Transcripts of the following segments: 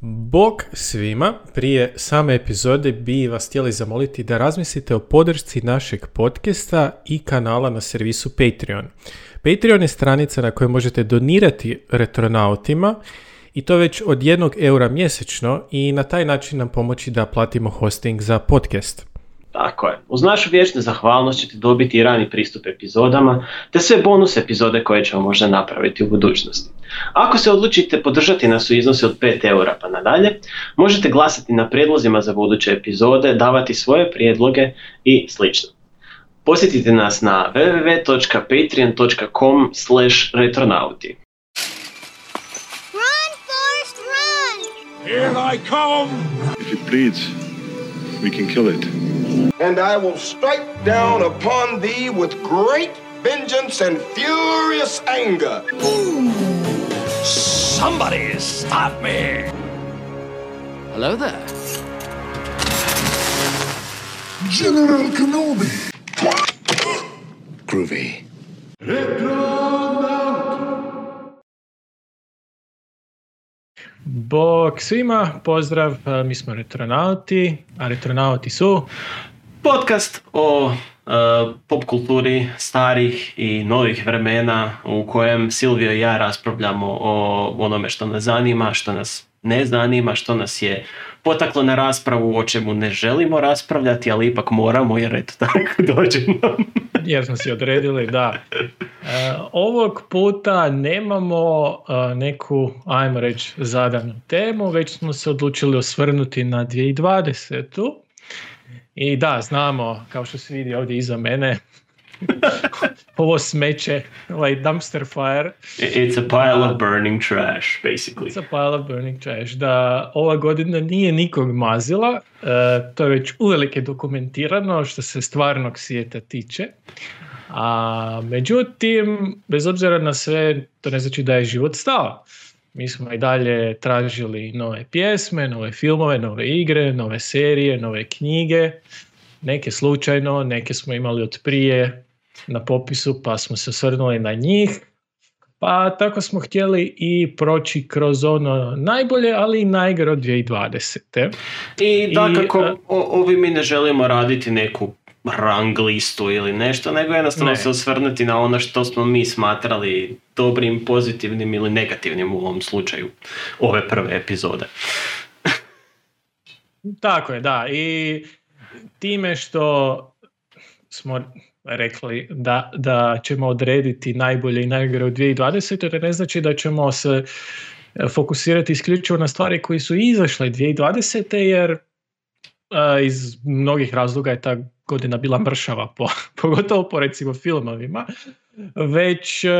Bog svima, prije same epizode bi vas htjeli zamoliti da razmislite o podršci našeg podcasta i kanala na servisu Patreon. Patreon je stranica na kojoj možete donirati retronautima i to već od jednog eura mjesečno i na taj način nam pomoći da platimo hosting za podcast. Tako je. Uz našu vječnu zahvalnost ćete dobiti i rani pristup epizodama, te sve bonus epizode koje ćemo možda napraviti u budućnosti. Ako se odlučite podržati nas u iznosu od 5 eura pa nadalje, možete glasati na prijedlozima za buduće epizode, davati svoje prijedloge i sl. Posjetite nas na www.patreon.com slash retronauti. Run, Forrest, run! Here I come! If it bleeds, we can kill it. and I will strike down upon thee with great vengeance and furious anger. Somebody stop me! Hello there. General Kenobi! Groovy. Bog svima, pozdrav, e, mi smo retronauti, a retronauti su... Podcast o e, pop kulturi starih i novih vremena u kojem Silvio i ja raspravljamo o onome što nas zanima, što nas ne zanima, što nas je potaklo na raspravu o čemu ne želimo raspravljati, ali ipak moramo jer eto tako dođe nam. jer smo si odredili da e, ovog puta nemamo e, neku, ajmo reći, zadanu temu, već smo se odlučili osvrnuti na 2020. I da, znamo, kao što se vidi ovdje iza mene, ovo smeće, ovaj dumpster fire. It's a pile of burning trash, basically. It's a pile of burning trash. Da ova godina nije nikog mazila, e, to je već uvelike dokumentirano što se stvarnog svijeta tiče. A međutim, bez obzira na sve, to ne znači da je život stao. Mi smo i dalje tražili nove pjesme, nove filmove, nove igre, nove serije, nove knjige. Neke slučajno, neke smo imali od prije na popisu pa smo se osvrnuli na njih. Pa tako smo htjeli i proći kroz ono najbolje, ali i najgore od 2020. I dakako, o- ovi mi ne želimo raditi neku rang listu ili nešto, nego jednostavno Ne. se osvrnuti na ono što smo mi smatrali dobrim, pozitivnim ili negativnim u ovom slučaju ove prve epizode. Tako je, da. I time što smo rekli da, da ćemo odrediti najbolje i najgore u 2020. to ne znači da ćemo se e, fokusirati isključivo na stvari koji su izašle 2020. jer e, iz mnogih razloga je ta godina bila mršava, po, pogotovo po recimo filmovima, već e,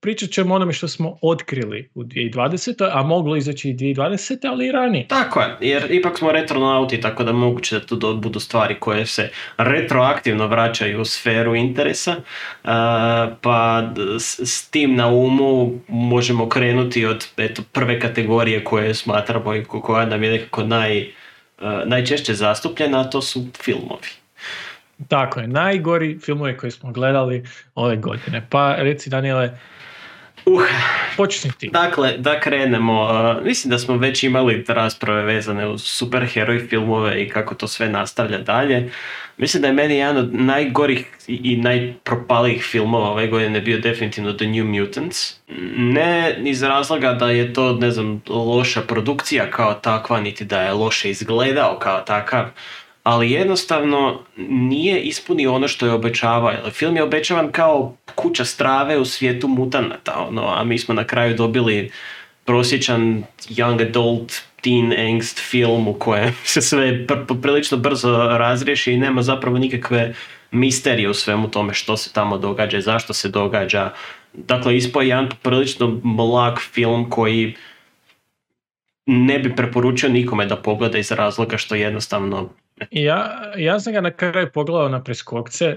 pričat ćemo onome što smo otkrili u 2020. a moglo izaći i 2020. ali i ranije. Tako je, jer ipak smo retronauti, tako da moguće da to budu stvari koje se retroaktivno vraćaju u sferu interesa, a, pa s, s tim na umu možemo krenuti od eto, prve kategorije koje smatramo i ko- koja nam je nekako naj, a, najčešće zastupljena, a to su filmovi. Tako je, najgori filmovi koje smo gledali ove godine. Pa reci Daniele, Uh, počni ti. Dakle, da krenemo, uh, mislim da smo već imali rasprave vezane uz superheroj filmove i kako to sve nastavlja dalje. Mislim da je meni jedan od najgorih i i najpropalijih filmova ove godine bio definitivno The New Mutants. Ne iz razloga da je to, ne znam, loša produkcija kao takva, niti da je loše izgledao kao takav, ali jednostavno nije ispunio ono što je obećavao. Film je obećavan kao kuća strave u svijetu mutanata, ono, a mi smo na kraju dobili prosječan young adult teen angst film u kojem se sve pr- poprilično brzo razriješi i nema zapravo nikakve misterije u svemu tome što se tamo događa i zašto se događa. Dakle, ispao je jedan poprilično mlak film koji ne bi preporučio nikome da pogleda iz razloga što jednostavno Ja, ja sam ga na kraju pogledao na preskokce,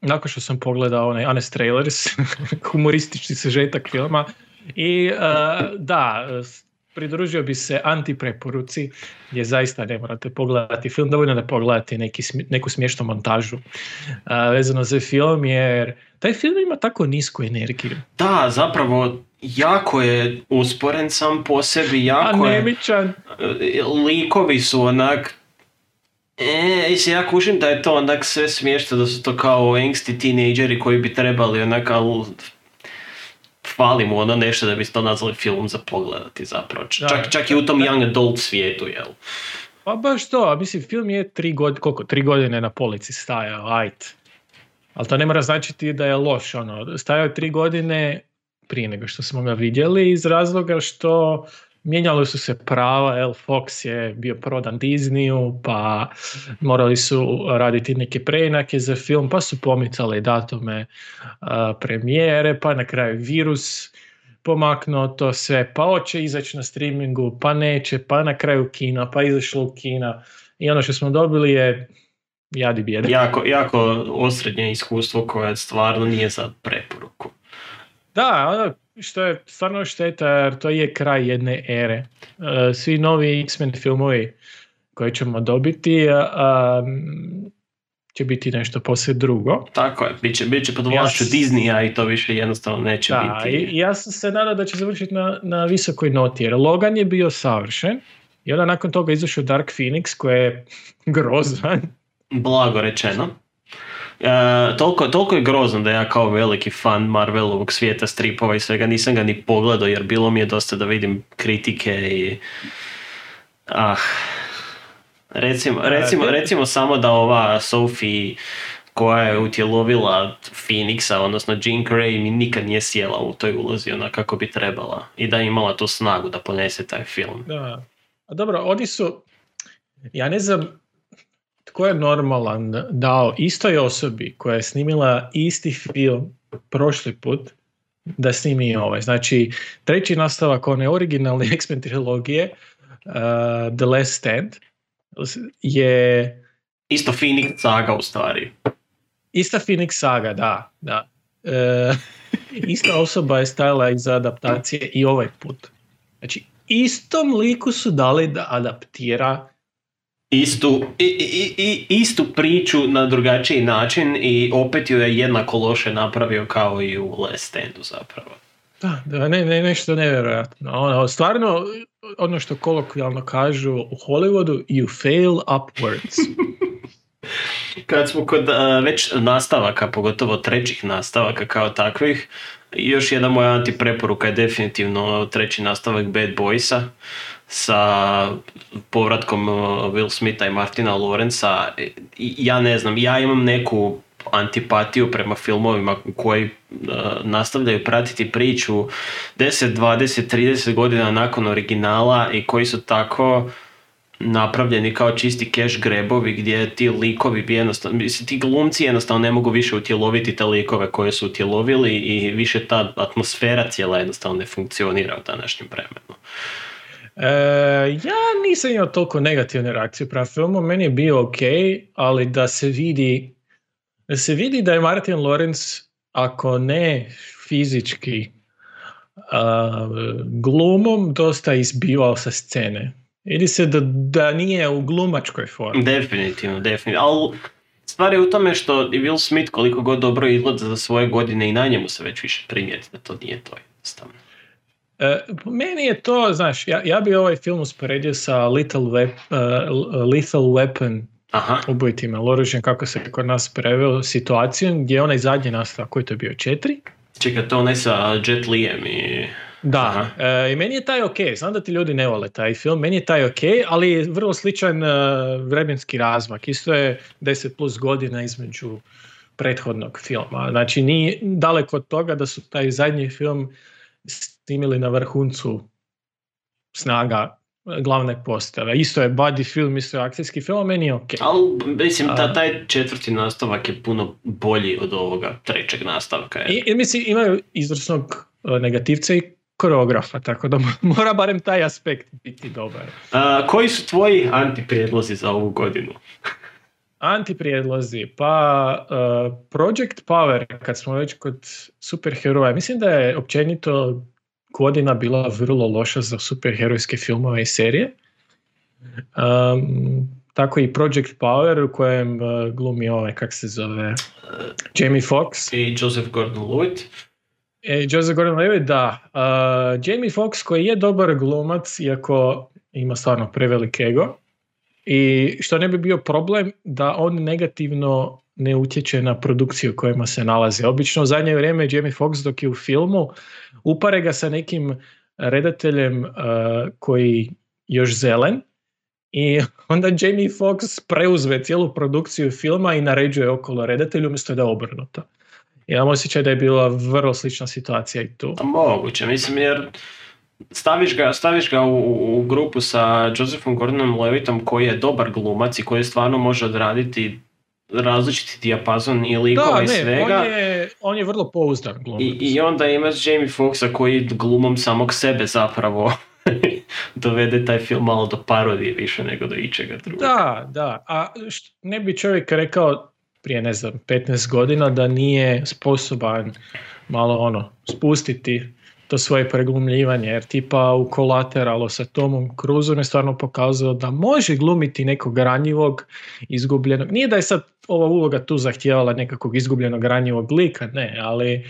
nakon što sam pogledao onaj Honest Trailers, humoristični sažetak filma. I e, da, pridružio bi se antipreporuci, gdje zaista ne morate pogledati film, dovoljno da pogledate neki, neku smiješnu montažu e, vezano za film, jer taj film ima tako nisku energiju. Da, zapravo jako je usporen sam po sebi, jako je... nemičan. e, likovi su onak E, mislim, ja kužim da je to onak sve smiješno, da su to kao engsti tinejdžeri koji bi trebali onak, al fali mu ono nešto da bi to nazvali film za pogledati zapravo. Č- Da. Čak, čak i u tom young adult svijetu, jel? Pa baš to, a mislim film je tri godine, koliko, tri godine na polici stajao, ajt. Ali to ne mora značiti da je loš, ono, stajao je tri godine prije nego što smo ga vidjeli iz razloga što mijenjali su se prava, El Fox je bio prodan Disneyu, pa morali su raditi neke preinake za film, pa su pomicali datume a, premijere, pa na kraju virus pomaknuo to sve, pa hoće izaći na streamingu, pa neće, pa na kraju kina, pa izašlo u kina. I ono što smo dobili je jadi bijeda. Jako, jako osrednje iskustvo koje stvarno nije za preporuku. Da, ono što je stvarno šteta jer to je kraj jedne ere. E, Svi novi X-Men filmovi koje ćemo dobiti m, će biti nešto posve drugo. Tako je, bit će, bit će pod Ja vlašću s- Disneya i to više jednostavno neće Da, biti. i ja sam se nadao da će završiti na, na visokoj noti jer Logan je bio savršen i onda nakon toga izašao Dark Phoenix koji je grozan. Blago rečeno. E, toliko, toliko je grozno da ja kao veliki fan Marvelovog svijeta stripova i svega nisam ga ni pogledao jer bilo mi je dosta da vidim kritike i ah recimo, recimo, recimo samo da ova Sophie koja je utjelovila Phoenixa, odnosno Jean Grey mi nikad nije sjela u toj ulozi ona kako bi trebala i da je imala tu snagu da ponese taj film. Da. A dobro, oni su, ja ne znam tko je normalan dao istoj osobi koja je snimila isti film prošli put da snimi i ovaj. Znači, treći nastavak one originalne X-Men trilogije, uh, The Last Stand, je Isto Phoenix saga u stvari. ista Phoenix saga, da, da. E, ista osoba je stajala iza adaptacije i ovaj put. Znači, istom liku su dali da adaptira istu, i, i, i, istu priču na drugačiji način i opet ju je jednako loše napravio kao i u Last Standu zapravo. Da, da ne, ne, nešto nevjerojatno. Ono, stvarno, ono što kolokvijalno kažu u Hollywoodu, you fail upwards. Kad smo kod a, već nastavaka, pogotovo trećih nastavaka kao takvih, još jedna moja antipreporuka je definitivno treći nastavak Bad Boysa sa povratkom a, Will Smitha i Martina Lorenza. Ja ne znam, ja imam neku antipatiju prema filmovima koji a, nastavljaju pratiti priču 10, 20, 30 godina nakon originala i koji su tako napravljeni kao čisti cash grebovi gdje ti likovi bi jednostavno, mislim ti glumci jednostavno ne mogu više utjeloviti te likove koje su utjelovili i više ta atmosfera cijela jednostavno ne funkcionira u današnjem vremenu. E, ja nisam imao toliko negativne reakcije prema filmu, meni je bio ok, ali da se vidi da se vidi da je Martin Lorenz, ako ne fizički, a, glumom dosta izbivao sa scene. Vidi se da, da nije u glumačkoj formi. Definitivno, definitivno. Ali stvar je u tome što i Will Smith koliko god dobro izgleda za svoje godine i na njemu se već više primijeti da to nije to jednostavno. E, meni je to, znaš, ja, ja bi ovaj film usporedio sa Little Wep, e, Lethal Weapon Aha, ubojitima oružjem, kako se kod nas preveo situacijom, gdje je onaj zadnji nastavak, koji to je bio, četiri? čekaj, to onaj sa Jet Lijem i... Da, e, i meni je taj ok, znam da ti ljudi ne vole taj film, meni je taj ok, ali je vrlo sličan e, vremenski razmak, isto je 10 plus godina između prethodnog filma, znači nije daleko od toga da su taj zadnji film snimili na vrhuncu snaga glavne postave. Isto je buddy film, isto je akcijski film, a meni je ok. Ali, mislim, ta, taj četvrti nastavak je puno bolji od ovoga trećeg nastavka. I, i mislim, imaju izvrsnog e, negativca i koreografa, tako da mora barem taj aspekt biti dobar. A, koji su tvoji antiprijedlozi za ovu godinu? Antiprijedlozi, pa uh, Project Power, kad smo već kod superheroja, mislim da je općenito godina bila vrlo loša za superherojske filmove i serije. Um, tako i Project Power u kojem uh, glumi ovaj, kak se zove, Jamie Foxx. I Joseph Gordon-Levitt. E, Joseph Gordon-Levitt, da. Uh, Jamie Foxx koji je dobar glumac, iako ima stvarno prevelik ego. I što ne bi bio problem da on negativno ne utječe na produkciju u kojima se nalazi. Obično u zadnje vrijeme Jamie Foxx dok je u filmu upare ga sa nekim redateljem uh, koji još zelen i onda Jamie Foxx preuzme cijelu produkciju filma i naređuje okolo redatelju umjesto da je obrnuto. Imam osjećaj da je bila vrlo slična situacija i tu. A moguće, mislim jer staviš ga, staviš ga u, u grupu sa Josephom Gordonom Levittom koji je dobar glumac i koji stvarno može odraditi različiti dijapazon i likova Da, i ne, svega. on je, on je vrlo pouzdan glumac. I, I onda imaš Jamie Foxxa koji glumom samog sebe zapravo dovede taj film malo do parodije više nego do ičega drugog. Da, da. A št- ne bi čovjek rekao prije, ne znam, 15 godina da nije sposoban malo ono, spustiti to svoje preglumljivanje, jer tipa u Collateralo sa Tomom Cruiseom je stvarno pokazao da može glumiti nekog ranjivog, izgubljenog. Nije da je sad ova uloga tu zahtijevala nekakvog izgubljenog ranjivog lika, ne, ali...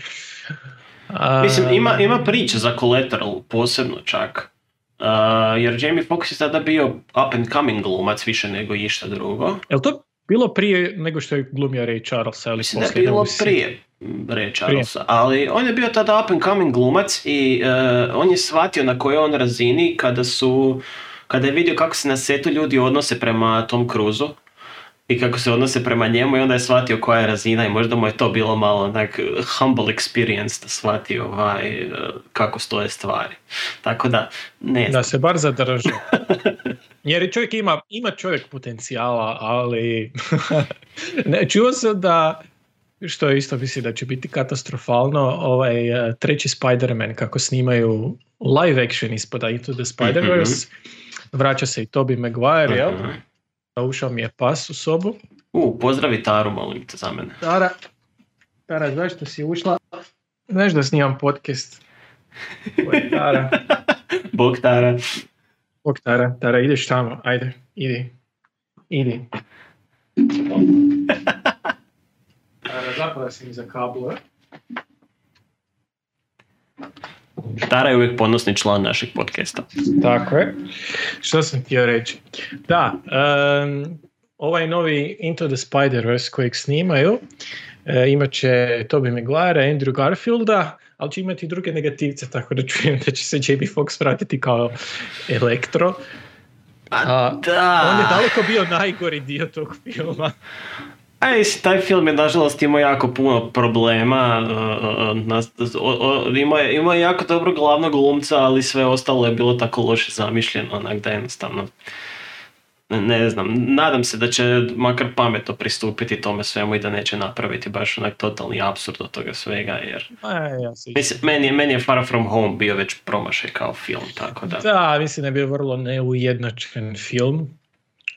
a, Mislim, ima, ima priče za Collateral posebno čak. Uh, jer Jamie Foxx je tada bio up and coming glumac više nego išta drugo. Jel to bilo prije nego što je glumio Ray Charlesa ili Mislim da je bilo prije Ray Charlesa, ali on je bio tada up and coming glumac i uh, on je shvatio na kojoj on razini kada su kada je vidio kako se na setu ljudi odnose prema Tom Cruiseu i kako se odnose prema njemu i onda je shvatio koja je razina i možda mu je to bilo malo onak humble experience da shvati ovaj, uh, kako stoje stvari. Tako da, ne znam. Da se bar zadrži. Jer čovjek ima, ima čovjek potencijala, ali ne, čuo sam da što je isto misli da će biti katastrofalno, ovaj eh, treći Spider-Man kako snimaju live action ispada Into the Spider-Verse, vraća se i Tobey Maguire, jel? Mhm. Ušao mi je pas u sobu. U, pozdravi Taru, molim te za mene. Tara, Tara, zašto si ušla? Znaš da snimam podcast. Je Tara. Bog Tara. Bog Tara, Tara, ideš tamo, ajde, idi. Idi. Tara, zapala si mi za kablove. Tara je uvijek ponosni član našeg podcasta. Tako je. Što sam htio reći? Da, em, ovaj novi Into the Spider-Verse kojeg snimaju e, imat će Tobey Maguire, Andrew Garfielda, ali će imati i druge negativce, tako da čujem da će se Jamie Foxx vratiti kao elektro. A, Da. On je daleko bio najgori dio tog filma. A mislim, taj film je nažalost imao jako puno problema, nas- o- o- imao je, imao je jako dobro glavnog glumca, ali sve ostalo je bilo tako loše zamišljeno, onak da jednostavno, ne, ne znam, nadam se da će makar pametno pristupiti tome svemu i da neće napraviti baš onak totalni apsurd od toga svega, jer E, ja mislim, meni, je, meni je Far From Home bio već promašaj kao film, tako da. Da, mislim da je bio vrlo neujednačen film.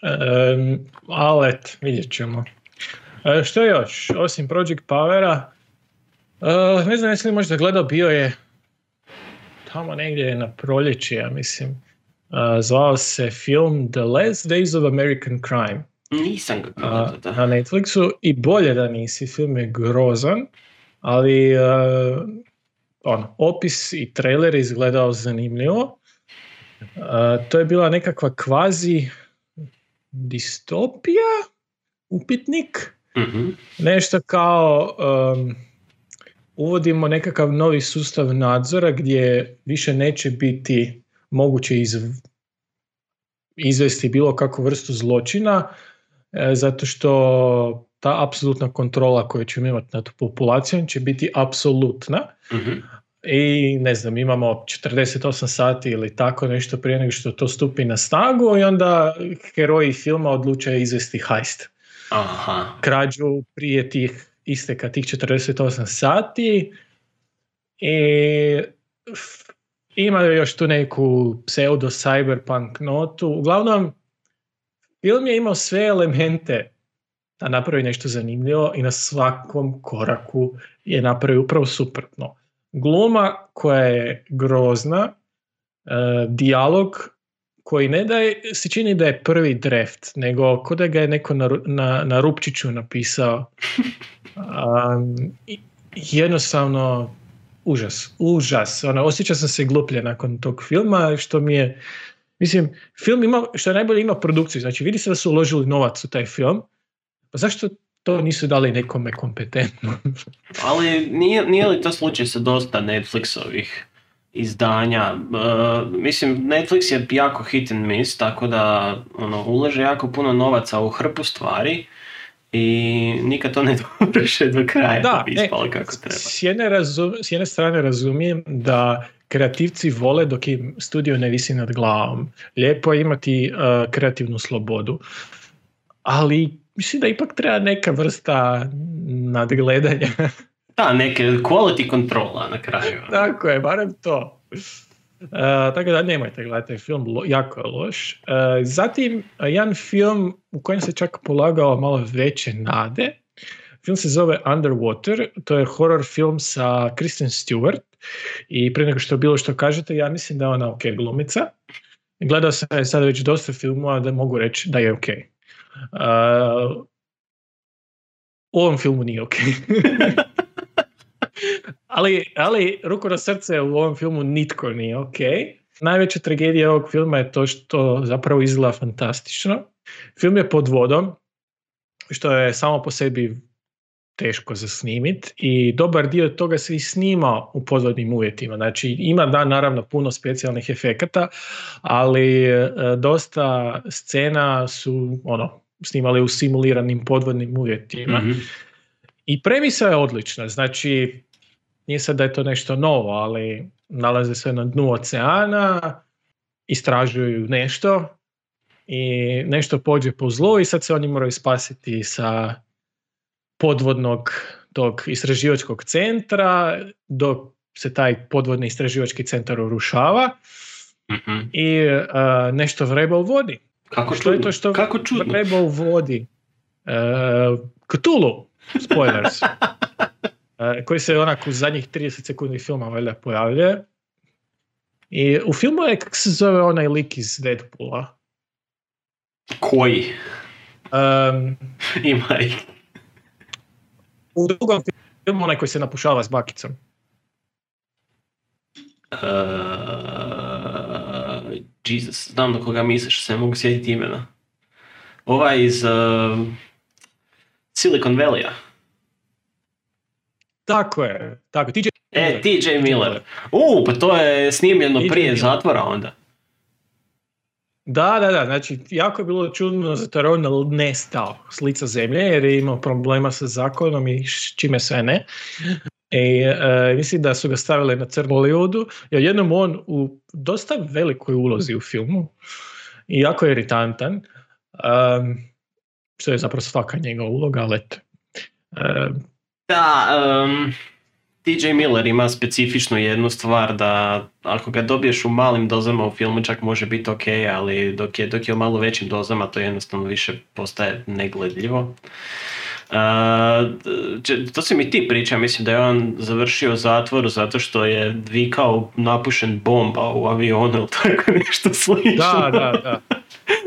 Um, ali et, vidjet ćemo. E, što još? Osim Project Powera, e, ne znam jesi li možda gledao, bio je tamo negdje na proljeće, ja mislim. Zvao se film The Last Days of American Crime Nisam ga gledao, da. na Netflixu i bolje da nisi, film je grozan, ali e, ono, opis i trailer izgledao zanimljivo. E, to je bila nekakva kvazi distopija, upitnik, Mhm. nešto kao em, uvodimo nekakav novi sustav nadzora gdje više neće biti moguće iz, izvesti bilo kakvu vrstu zločina e, zato što ta apsolutna kontrola koju ćemo imati nad populacijom će biti apsolutna Mhm. i ne znam, imamo 48 sati ili tako nešto prije nego što to stupi na snagu i onda heroji filma odlučaju izvesti hajst Aha. krađu prije tih isteka tih 48 sati i f- ima još tu neku pseudo cyberpunk notu. Uglavnom, film je imao sve elemente da napravi nešto zanimljivo i na svakom koraku je napravio upravo suprotno. Gluma koja je grozna, e, dijalog koji ne da je, se čini da je prvi draft, nego ko da ga je neko na, na, na rupčiću napisao. Um, jednostavno užas, užas. Ono, osjećao sam se gluplje nakon tog filma, što mi je, mislim, film ima, što je najbolje ima produkciju, znači vidi se da su uložili novac u taj film, pa zašto to nisu dali nekome kompetentno? Ali nije, nije li to slučaj sa dosta Netflixovih izdanja? E, mislim, Netflix je jako hit and miss, tako da ono, ulaže jako puno novaca u hrpu stvari i nikad to ne dovrše do kraja da bi e, ispalo kako treba. S jedne, razum, s jedne strane razumijem da kreativci vole dok im studio ne visi nad glavom. Lijepo je imati uh, kreativnu slobodu, ali mislim da ipak treba neka vrsta nadgledanja. Da, neke quality kontrola na kraju. Tako je, barem to. Uh, tako da nemojte gledati taj film, lo, jako je loš. Uh, zatim, jedan film u kojem se čak polagao malo veće nade. Film se zove Underwater, to je horror film sa Kristen Stewart i prije nego što bilo što kažete, ja mislim da je ona ok glumica. Gledao sam je sad već dosta filmova da mogu reći da je ok. Uh, u ovom filmu nije ok. ali, ali ruku na srce u ovom filmu nitko nije ok. Najveća tragedija ovog filma je to što zapravo izgleda fantastično. Film je pod vodom, što je samo po sebi teško za snimit i dobar dio toga se i snima u podvodnim uvjetima. Znači ima da naravno puno specijalnih efekata, ali e, dosta scena su ono snimali u simuliranim podvodnim uvjetima. Mhm. I premisa je odlična, znači nije sad da je to nešto novo, ali nalaze se na dnu oceana, istražuju nešto i nešto pođe po zlu i sad se oni moraju spasiti sa podvodnog tog istraživačkog centra dok se taj podvodni istraživački centar urušava Mhm. i uh, nešto vreba u vodi. Kako Što je čudno. to što Kako čudno. vreba u vodi? Uh, Cthulhu, spoilers. Uh, koji se onako u zadnjih 30 sekundi filma valjda pojavljuje. I u filmu je, kako se zove onaj lik iz Deadpoola? Koji? Um, Ima ih. u drugom filmu onaj koji se napušava s bakicom. Uh, Jesus, znam na koga misliš, se mogu sjetiti imena. Ovaj iz uh, Silicon Valley-a. Tako je, tako. TJ E, TJ Miller. U, pa to je snimljeno TJ prije Miller. zatvora onda. Da, da, da, znači jako je bilo čudno zato jer je on nestao s lica zemlje jer je imao problema sa zakonom i čime sve ne. I e, mislim da su ga stavili na crnu Hollywoodu, jer jednom on u dosta velikoj ulozi u filmu i jako je iritantan, um, što je zapravo svaka njegova uloga, ali eto. Um, Da, um, TJ Miller ima specifičnu jednu stvar da ako ga dobiješ u malim dozama u filmu čak može biti ok, ali dok je, dok je u malo većim dozama to jednostavno više postaje negledljivo. Uh, to si mi ti priča, mislim da je on završio zatvor zato što je vikao napušen bomba u avionu ili tako nešto slično. da, da, da.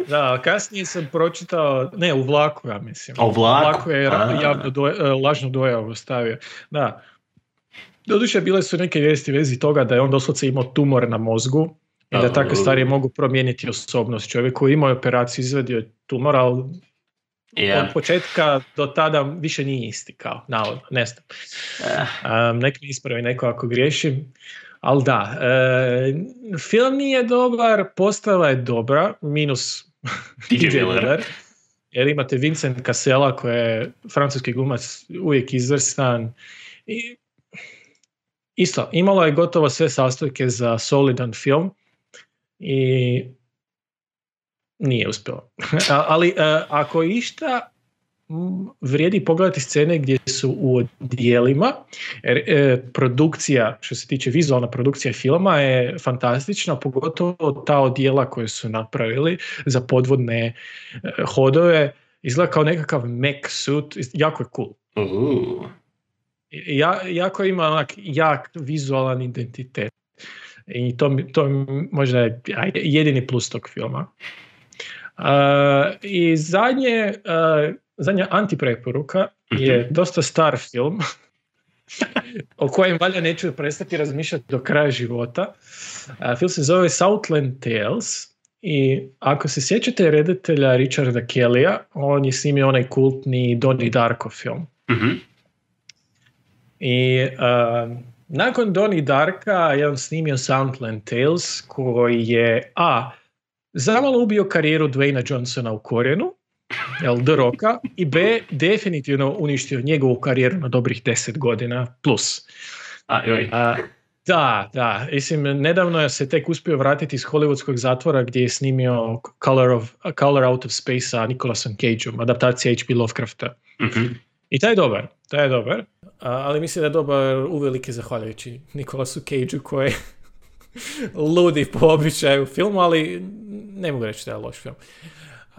Da, kasnije sam pročitao, ne, u vlaku, ja mislim. A, u vlaku? je javno doje, e, lažnu dojavu stavio. Da. Doduše, bile su neke vijesti u vezi toga da je on doslovce imao tumor na mozgu i da takve stvari mogu promijeniti osobnost. Čovjek koji imao operaciju izvadio je tumor, ali Je. od početka do tada više nije isti kao, navodno, ne znam. Eh, Um, nek mi ispravi neko ako griješim. Ali da, e, film nije dobar, postava je dobra, minus TJ Miller. Jer imate Vincent Cassela koji je francuski glumac uvijek izvrstan. I, isto, imalo je gotovo sve sastojke za solidan film i nije uspjelo. Ali e, ako išta, vrijedi pogledati scene gdje su u odijelima, jer e, produkcija, što se tiče vizualna produkcija filma je fantastična, pogotovo ta odijela koje su napravili za podvodne e, hodove, izgleda kao nekakav mech suit, jako je cool. uh, Ja, jako ima onak jak vizualan identitet. I to, to možda je jedini plus tog filma. Uh, I zadnje, uh, zadnja antipreporuka je dosta star film. o kojem valja neću prestati razmišljati do kraja života. A, film se zove Southland Tales i ako se sjećate reditelja Richarda Kellya, on je snimio onaj kultni Donnie Darko film. Mhm. I a, nakon Donnie Darka je on snimio Southland Tales koji je a zamalo ubio karijeru Dwayna Johnsona u korijenu, jel, The Rocka, i B, definitivno uništio njegovu karijeru na dobrih 10 godina plus. A, joj. A, da, da, mislim, nedavno je se tek uspio vratiti iz hollywoodskog zatvora gdje je snimio Color, of, Color Out of Space sa Nicolasom Cageom, adaptacija H.P. Lovecrafta. Mhm. I taj je dobar, taj je dobar, a, ali mislim da je dobar uvelike zahvaljujući Nikolasu Cageu koji je ludi po običaju filmu, ali ne mogu reći da je loš film.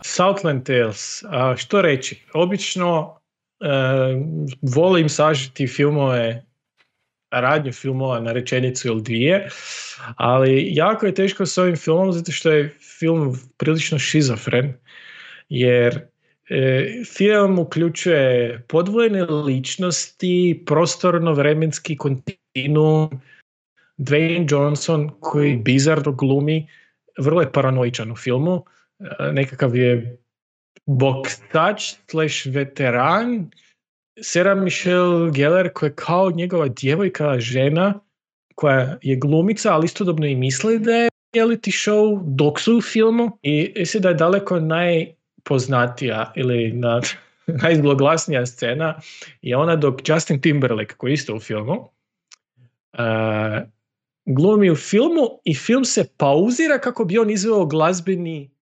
Southland Tales, a, što reći? Obično e, volim sažiti filmove, radnju filmova na rečenicu ili dvije, ali jako je teško s ovim filmom zato što je film prilično šizofren, jer e, film uključuje podvojene ličnosti, prostorno-vremenski kontinuum, Dwayne Johnson koji bizarno glumi, vrlo je paranoičan u filmu, e, nekakav je boksač slash veteran, Sarah Michelle Gellar koja je kao njegova djevojka, žena, koja je glumica, ali istodobno i misli da je reality show dok su u filmu i mislim da je daleko najpoznatija ili na, najzloglasnija scena je ona dok Justin Timberlake koji je isto u filmu uh, glumi u filmu i film se pauzira kako bi on izveo glazbeni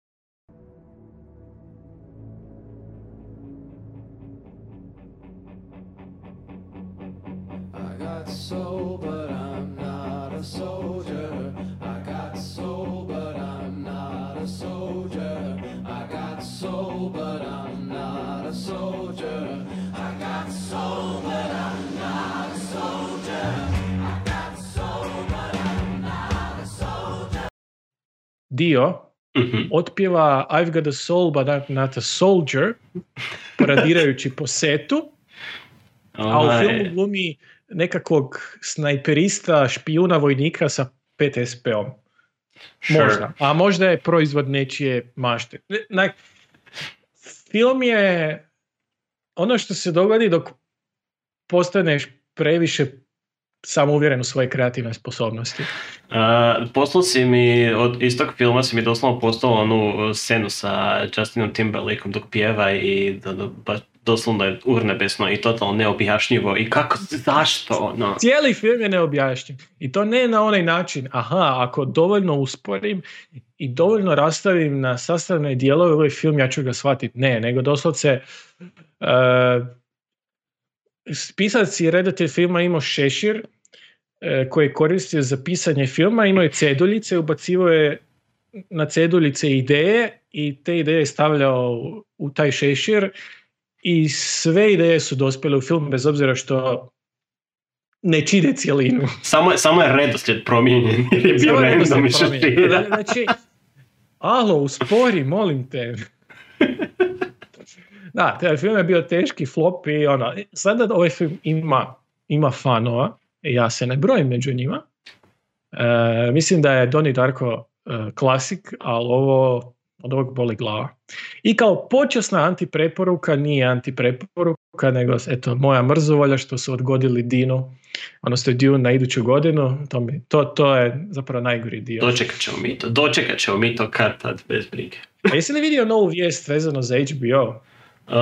soul, dio Mhm. otpjeva I've got a soul but I'm not a soldier paradirajući po setu a u filmu glumi nekakvog snajperista, špijuna, vojnika sa 5 SP-om. Sure. Možda. A možda je proizvod nečije mašte. Na- film je ono što se dogodi dok postaneš previše samouvjeren u svoje kreativne sposobnosti. Uh, poslao si mi, od istog filma si mi doslovno poslao onu uh, scenu sa Justinom Timberlakeom dok pjeva i da, da, baš doslovno je urnebesno i totalno neobjašnjivo i kako, zašto, ono. Cijeli film je neobjašnjen. I to ne na onaj način, aha, ako dovoljno usporim i dovoljno rastavim na sastavne dijelove ovaj film, ja ću ga shvatiti. Ne, nego doslovce uh, pisac i redatelj filma imao šešir e, koji je koristio za pisanje filma, imao je ceduljice, ubacivo je na ceduljice ideje i te ideje je stavljao u- taj šešir i sve ideje su dospjele u film bez obzira što ne čine cijelinu. Samo, samo je redoslijed promijenjen jer je bio Samo je random. Znači, alo, uspori, molim te. Da, taj film je bio teški flop i ono, sada da ovaj film ima, ima fanova, ja se ne brojim među njima. E, mislim da je Donnie Darko e, klasik, ali ovo od ovog boli glava. I kao počasna antipreporuka nije antipreporuka, nego eto, moja mrzovolja što su odgodili Dino, odnosno Dune na iduću godinu, to, mi, to, to je zapravo najgori dio. Dočekat ćemo mi to, dočekat ćemo mi to kad tad, bez brige. A jesi li vidio novu vijest vezano za HBO? Uh,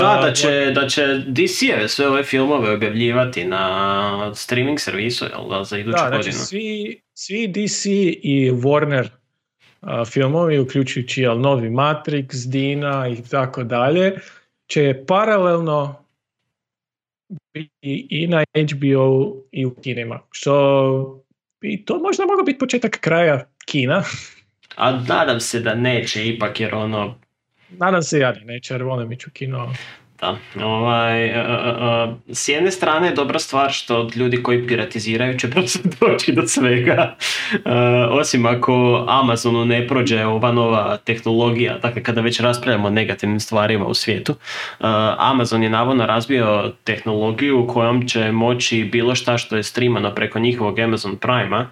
da, da će, da će DC-eve sve ove filmove objavljivati na streaming servisu, jel da, za iduću Da, znači svi, svi DC i Warner a, filmovi, uključujući jel, novi Matrix, Dina i tako dalje, će paralelno biti i na HBO i u kinima. Što bi to možda mogao biti početak kraja kina. A nadam se da neće ipak jer ono, Nadam se ja neće, jer volim ići u kino. Da, ovaj, e, e, e, s jedne strane je dobra stvar što ljudi koji piratiziraju će brzo doći do svega. E, osim ako Amazonu ne prođe ova nova tehnologija, dakle kada već raspravljamo o negativnim stvarima u svijetu, Amazon je navodno razvio tehnologiju kojom će moći bilo šta što je streamano preko njihovog Amazon Prima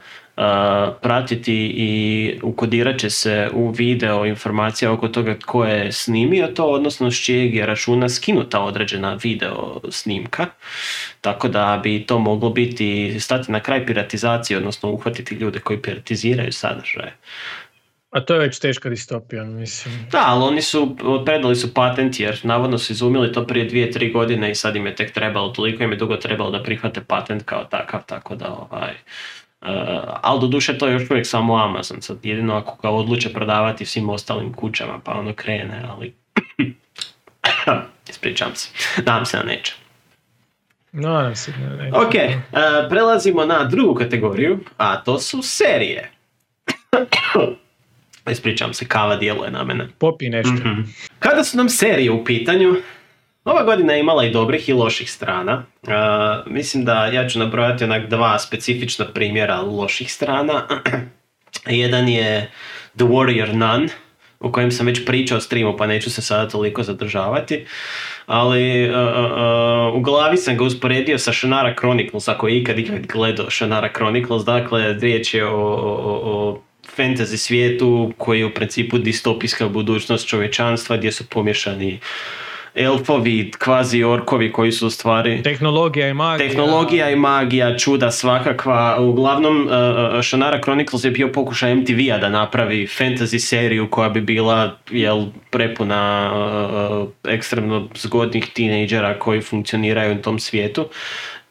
pratiti i ukodirat će se u video informacija oko toga tko je snimio to, odnosno s čijeg je računa skinuta određena video snimka. Tako da bi to moglo biti stati na kraj piratizacije, odnosno uhvatiti ljude koji piratiziraju sadržaje. A to je već teška distopija, mislim. Da, ali oni su, predali su patent jer navodno su izumili to prije dvije, tri godine i sad im je tek trebalo, toliko im je dugo trebalo da prihvate patent kao takav, tako da ovaj... Uh, ali doduše to je još uvijek samo Amazon, sad jedino ako ga odluče prodavati svim ostalim kućama pa ono krene, ali ispričam se, nadam se da neće. Nadam se. neće. Ok, uh, prelazimo na drugu kategoriju, a to su serije. Ispričam se, kava djeluje na mene. Popi nešto. Mhm. Kada su nam serije u pitanju, ova godina je imala i dobrih i loših strana. Mislim da ja ću nabrojati onak dva specifična primjera loših strana. Jedan je The Warrior Nun, o kojem sam već pričao streamu pa neću se sada toliko zadržavati. Ali uh, u glavi sam ga usporedio sa Shannara Chronicles, ako je ikad ikad gledao Shannara Chronicles, dakle riječ je o, o, o fantasy svijetu koji je u principu distopijska budućnost čovječanstva gdje su pomješani elfovi, kvazi orkovi koji su u stvari Tehnologija i magija. tehnologija i magija, čuda svakakva. Uglavnom, uh, uh, Shannara Chronicles je bio pokušaj MTV-a da napravi fantasy seriju koja bi bila jel, prepuna uh, uh, ekstremno zgodnih tinejdžera koji funkcioniraju u tom svijetu.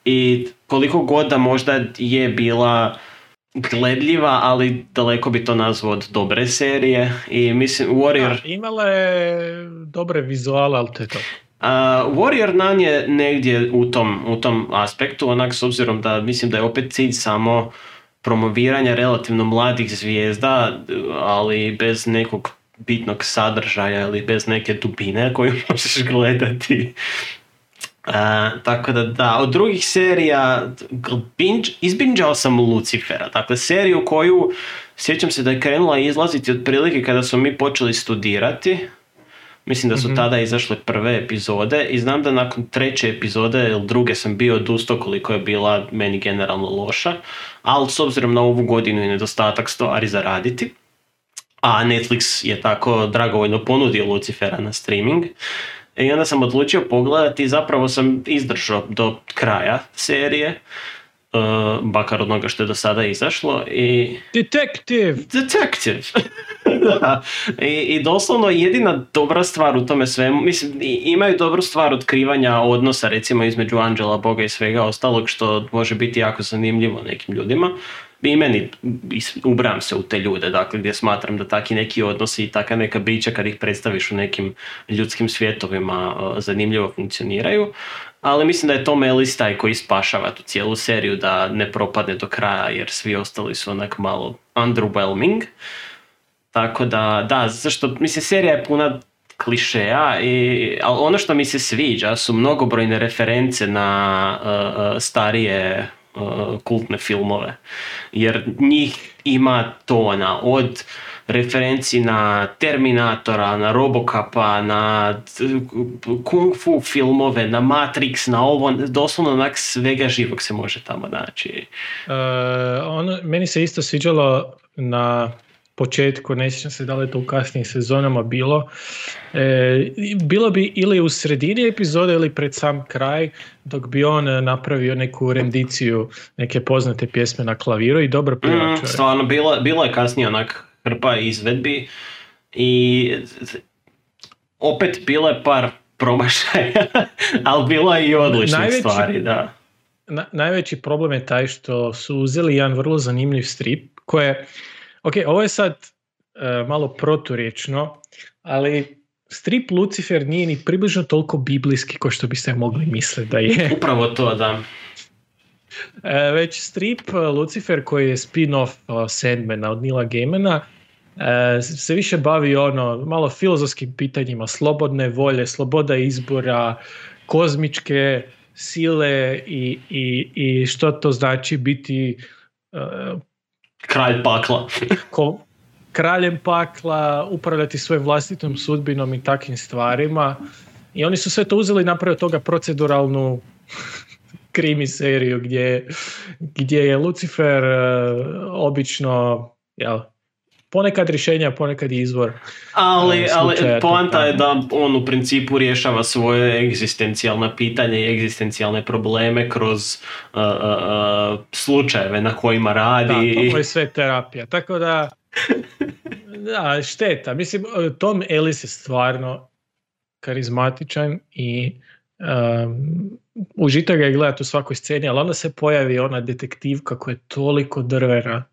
I koliko god da možda je bila gledljiva, ali daleko bi to nazvao od dobre serije. I mislim, Warrior... Da, imala je dobre vizuale, ali to je to. Uh, Warrior Nun je negdje u tom, u tom aspektu, onak s obzirom da mislim da je opet cilj samo promoviranja relativno mladih zvijezda, ali bez nekog bitnog sadržaja ili bez neke dubine koju možeš gledati. Uh, tako da da, od drugih serija binge, izbinđao sam Lucifera, dakle seriju koju sjećam se da je krenula izlaziti otprilike kada smo mi počeli studirati, mislim da su Mhm. tada izašle prve epizode i znam da nakon treće epizode ili druge sam bio odustao koliko je bila meni generalno loša, ali s obzirom na ovu godinu i nedostatak stvari za raditi, a Netflix je tako dragovoljno ponudio Lucifera na streaming. I onda sam odlučio pogledati i zapravo sam izdržao do kraja serije, uh, bakar od onoga što je do sada izašlo i Detective! Detective. da. I, I doslovno jedina dobra stvar u tome svemu, mislim imaju dobru stvar otkrivanja odnosa recimo između Anđela, Boga i svega ostalog što može biti jako zanimljivo nekim ljudima. I meni ubram se u te ljude, dakle gdje smatram da taki neki odnosi i taka neka bića kad ih predstaviš u nekim ljudskim svjetovima zanimljivo funkcioniraju. Ali mislim da je Tom Ellis taj koji spašava tu cijelu seriju da ne propadne do kraja jer svi ostali su onak malo underwhelming. Tako da, da, zašto, mislim, serija je puna klišeja, i, ali ono što mi se sviđa su mnogobrojne reference na uh, starije kultne filmove. Jer njih ima tona od referenci na Terminatora, na Robocapa, na kung fu filmove, na Matrix, na ovo, doslovno onak svega živog se može tamo naći. Uh, ono, meni se isto sviđalo na početku, ne sjećam se da li je to u kasnijim sezonama bilo. E, bilo bi ili u sredini epizode ili pred sam kraj dok bi on e, napravio neku rendiciju neke poznate pjesme na klaviru i dobro pjeva Mm, stvarno, bilo, bilo je kasnije onak hrpa izvedbi i opet bilo je par promašaja, ali bilo je i odličnih Najveći- stvari, da. Na- najveći problem je taj što su uzeli jedan vrlo zanimljiv strip koje, ok, ovo je sad e, malo proturječno, ali strip Lucifer nije ni približno toliko biblijski kao što biste mogli misliti da je. Upravo to, da. E, već strip e, Lucifer koji je spin-off Sandmana od Nila Gaimana e, se više bavi ono malo filozofskim pitanjima, slobodne volje, sloboda izbora, kozmičke sile i, i, i što to znači biti e, Kralj pakla. ko kraljem pakla, upravljati svojom vlastitom sudbinom i takvim stvarima. I oni su sve to uzeli i napravili toga proceduralnu krimi seriju gdje, gdje je Lucifer e, obično jel, ponekad rješenja, ponekad izvor. Ali, e, ali poanta je da on u principu rješava svoje egzistencijalna pitanja i egzistencijalne probleme kroz uh, uh, uh, slučajeve na kojima Da, radi. to mu je sve terapija. Tako da, da, šteta. Mislim, Tom Ellis je stvarno karizmatičan i um, užitak ga je gledati u svakoj sceni, ali onda se pojavi ona detektivka koja je toliko drvena.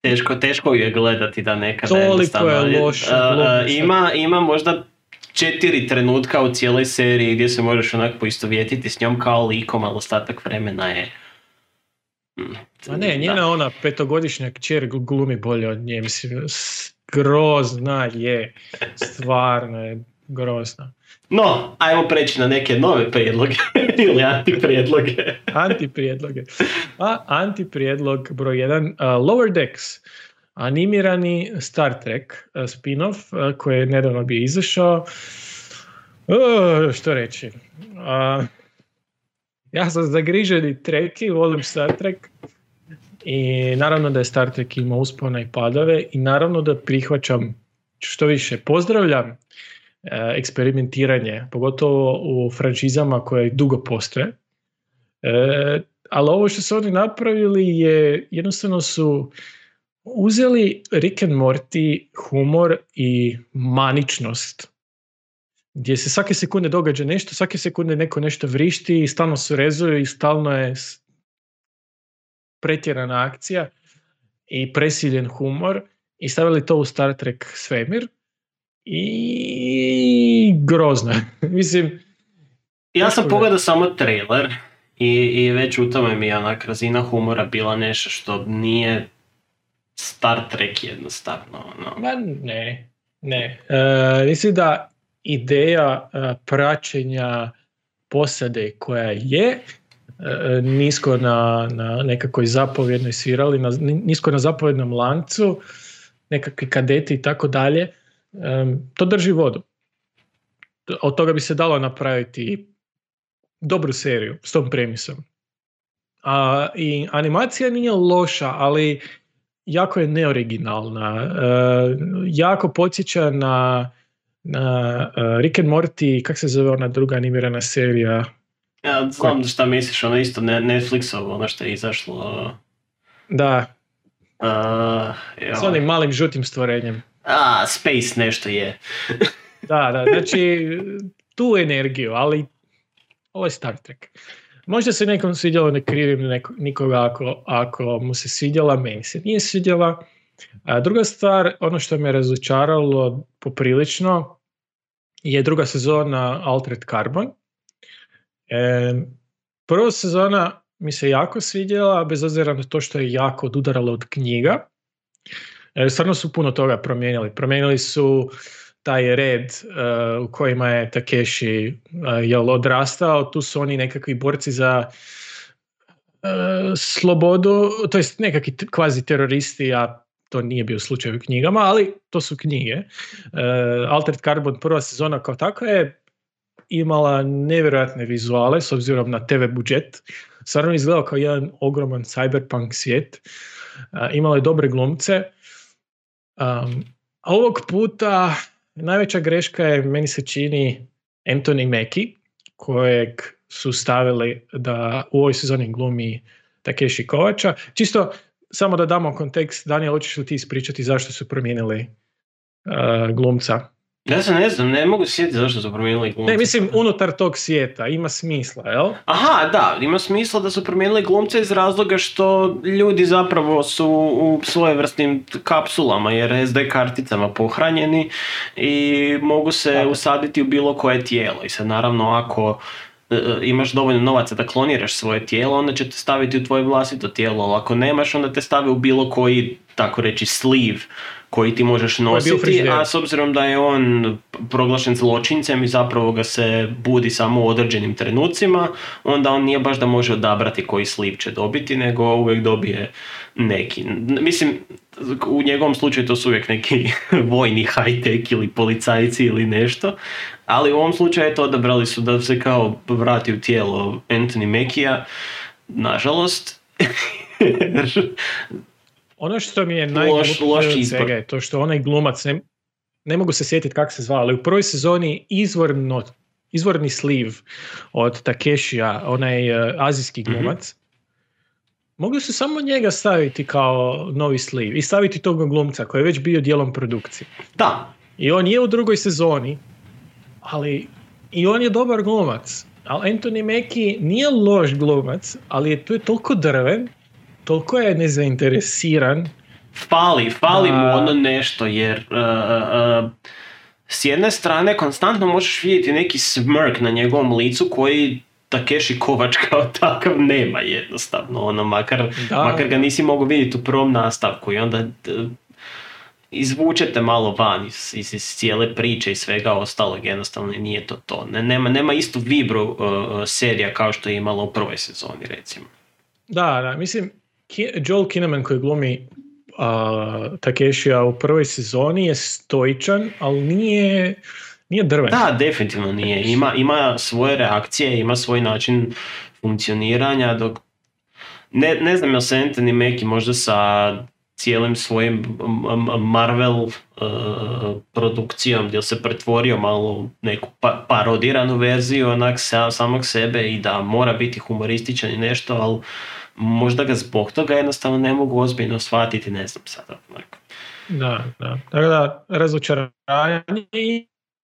Teško, teško ju je gledati da nekada Toliko je glumica. ima, ima možda četiri trenutka u cijeloj seriji gdje se možeš onak poistovjetiti s njom kao likom, ali ostatak vremena je... Mm, A ne, njena ona petogodišnja kćer gl- glumi bolje od nje. Mislim, grozna je. Stvarno je grozna. No, ajmo preći na neke nove prijedloge ili antiprijedloge. Antiprijedloge. A antiprijedlog broj 1, Lower Decks, animirani Star Trek uh, spin-off uh, koji je nedavno bio izašao. Uh, što reći? Uh, ja sam zagriženi treki, volim Star Trek i naravno da je Star Trek ima uspone i padove i naravno da prihvaćam što više. Pozdravljam eksperimentiranje, pogotovo u franšizama koje dugo postoje. E, ali ovo što su oni napravili je jednostavno su uzeli Rick and Morty humor i maničnost gdje se svake sekunde događa nešto, svake sekunde neko nešto vrišti i stalno se rezuju i stalno je pretjerana akcija i presiljen humor i stavili to u Star Trek svemir i grozno. je. Mislim, Ja sam pogledao samo trailer i, i već u tome mi je onak razina humora bila nešto što nije Star Trek jednostavno. Ono. Ma ne, ne. E, mislim da ideja e, praćenja posade koja je e, nisko na, na nekakvoj zapovjednoj svirali, na, nisko na zapovjednom lancu, nekakvi kadeti i tako dalje, to drži vodu. Od toga bi se dalo napraviti dobru seriju s tom premisom. A, I animacija nije loša, ali jako je neoriginalna. E, jako podsjeća na, na e, Rick and Morty, kak se zove ona druga animirana serija? Ja znam šta misliš, ono isto ne- Netflixovo, ono što je izašlo. Da, Uh, s onim malim žutim stvorenjem. A, Space nešto je. Da, da, znači tu energiju, ali ovo je Star Trek. Možda se nekom svidjelo, ne krivim neko- nikoga ako, ako mu se svidjela, meni se nije svidjela. A druga stvar, ono što me razočaralo poprilično je druga sezona Altered Carbon. E, prva sezona mi se jako svidjela, bez obzira na to što je jako odudarala od knjiga. E, stvarno su puno toga promijenili. Promijenili su taj red uh, u kojima je Takeshi uh, jel, odrastao, tu su oni nekakvi borci za uh, slobodu, to jest nekakvi kvazi teroristi, a to nije bio slučaj u knjigama, ali to su knjige. Altered Carbon prva sezona kao takva je imala nevjerojatne vizuale s obzirom na TV budžet. Stvarno izgledao kao jedan ogroman cyberpunk svijet. Imala je dobre glumce. Um, ovog puta najveća greška je, meni se čini, Anthony Mackie, kojeg su stavili da u ovoj sezoni glumi Takeshi Kovača. Čisto samo da damo kontekst, Daniel, hoćeš li ti ispričati zašto su promijenili uh, glumca? Ja se ne znam, ne mogu sjetiti zašto su promijenili glumce. Ne, mislim, unutar tog svijeta ima smisla, jel? Aha, da, ima smisla da su promijenili glumce iz razloga što ljudi zapravo su u svojevrsnim kapsulama jer SD karticama pohranjeni i mogu se Tako. usaditi u bilo koje tijelo. I sad naravno ako e, e, imaš dovoljno novaca da kloniraš svoje tijelo, onda će te staviti u tvoje vlastito tijelo, ali ako nemaš, onda te stave u bilo koji tako reći, sleeve koji ti možeš nositi, a s obzirom da je on proglašen zločincem i zapravo ga se budi samo u određenim trenucima, onda on nije baš da može odabrati koji sleeve će dobiti, nego uvijek dobije neki. Mislim, u njegovom slučaju to su uvijek neki vojni high-tech ili policajci ili nešto, ali u ovom slučaju to odabrali su da se kao vrati u tijelo Anthony Mackie-a, nažalost. Ono što mi je najgluplje svega je to što onaj glumac, ne, ne mogu se sjetiti kako se zvao, ali u prvoj sezoni izvorno, izvorni sleeve od Takeshija, onaj uh, azijski Mhm. glumac, mogli su samo njega staviti kao novi sleeve i staviti tog glumca koji je već bio dijelom produkcije. Da, I on je u drugoj sezoni, ali i on je dobar glumac. Ali Anthony Mackie nije loš glumac, ali je, tu je toliko drven, toliko je nezainteresiran. fali, fali mu ono nešto jer uh, uh, s jedne strane konstantno možeš vidjeti neki smrk na njegovom licu koji Takeshi Kovač kao takav nema jednostavno, ono, makar, Da. makar ga nisi mogao vidjeti u prvom nastavku i onda d- izvučete malo van iz, iz, iz cijele priče i svega ostalog, jednostavno nije to to. Ne, nema, nema istu vibru uh, serija kao što je imala u prvoj sezoni, recimo. Da, da, mislim, Joel Kinnaman koji glumi uh, Takeshija u prvoj sezoni je stoičan, ali nije, nije drven. Da, definitivno nije. Ima, ima svoje reakcije, ima svoj način funkcioniranja, dok ne, ne znam jel se Anthony Mackie možda sa cijelim svojim Marvel uh, produkcijom gdje se pretvorio malo neku pa- parodiranu verziju onak sa, samog sebe i da mora biti humorističan i nešto, ali možda ga zbog toga jednostavno ne mogu ozbiljno shvatiti, ne znam sada. onak. Da, da. Tako da, razočaranje.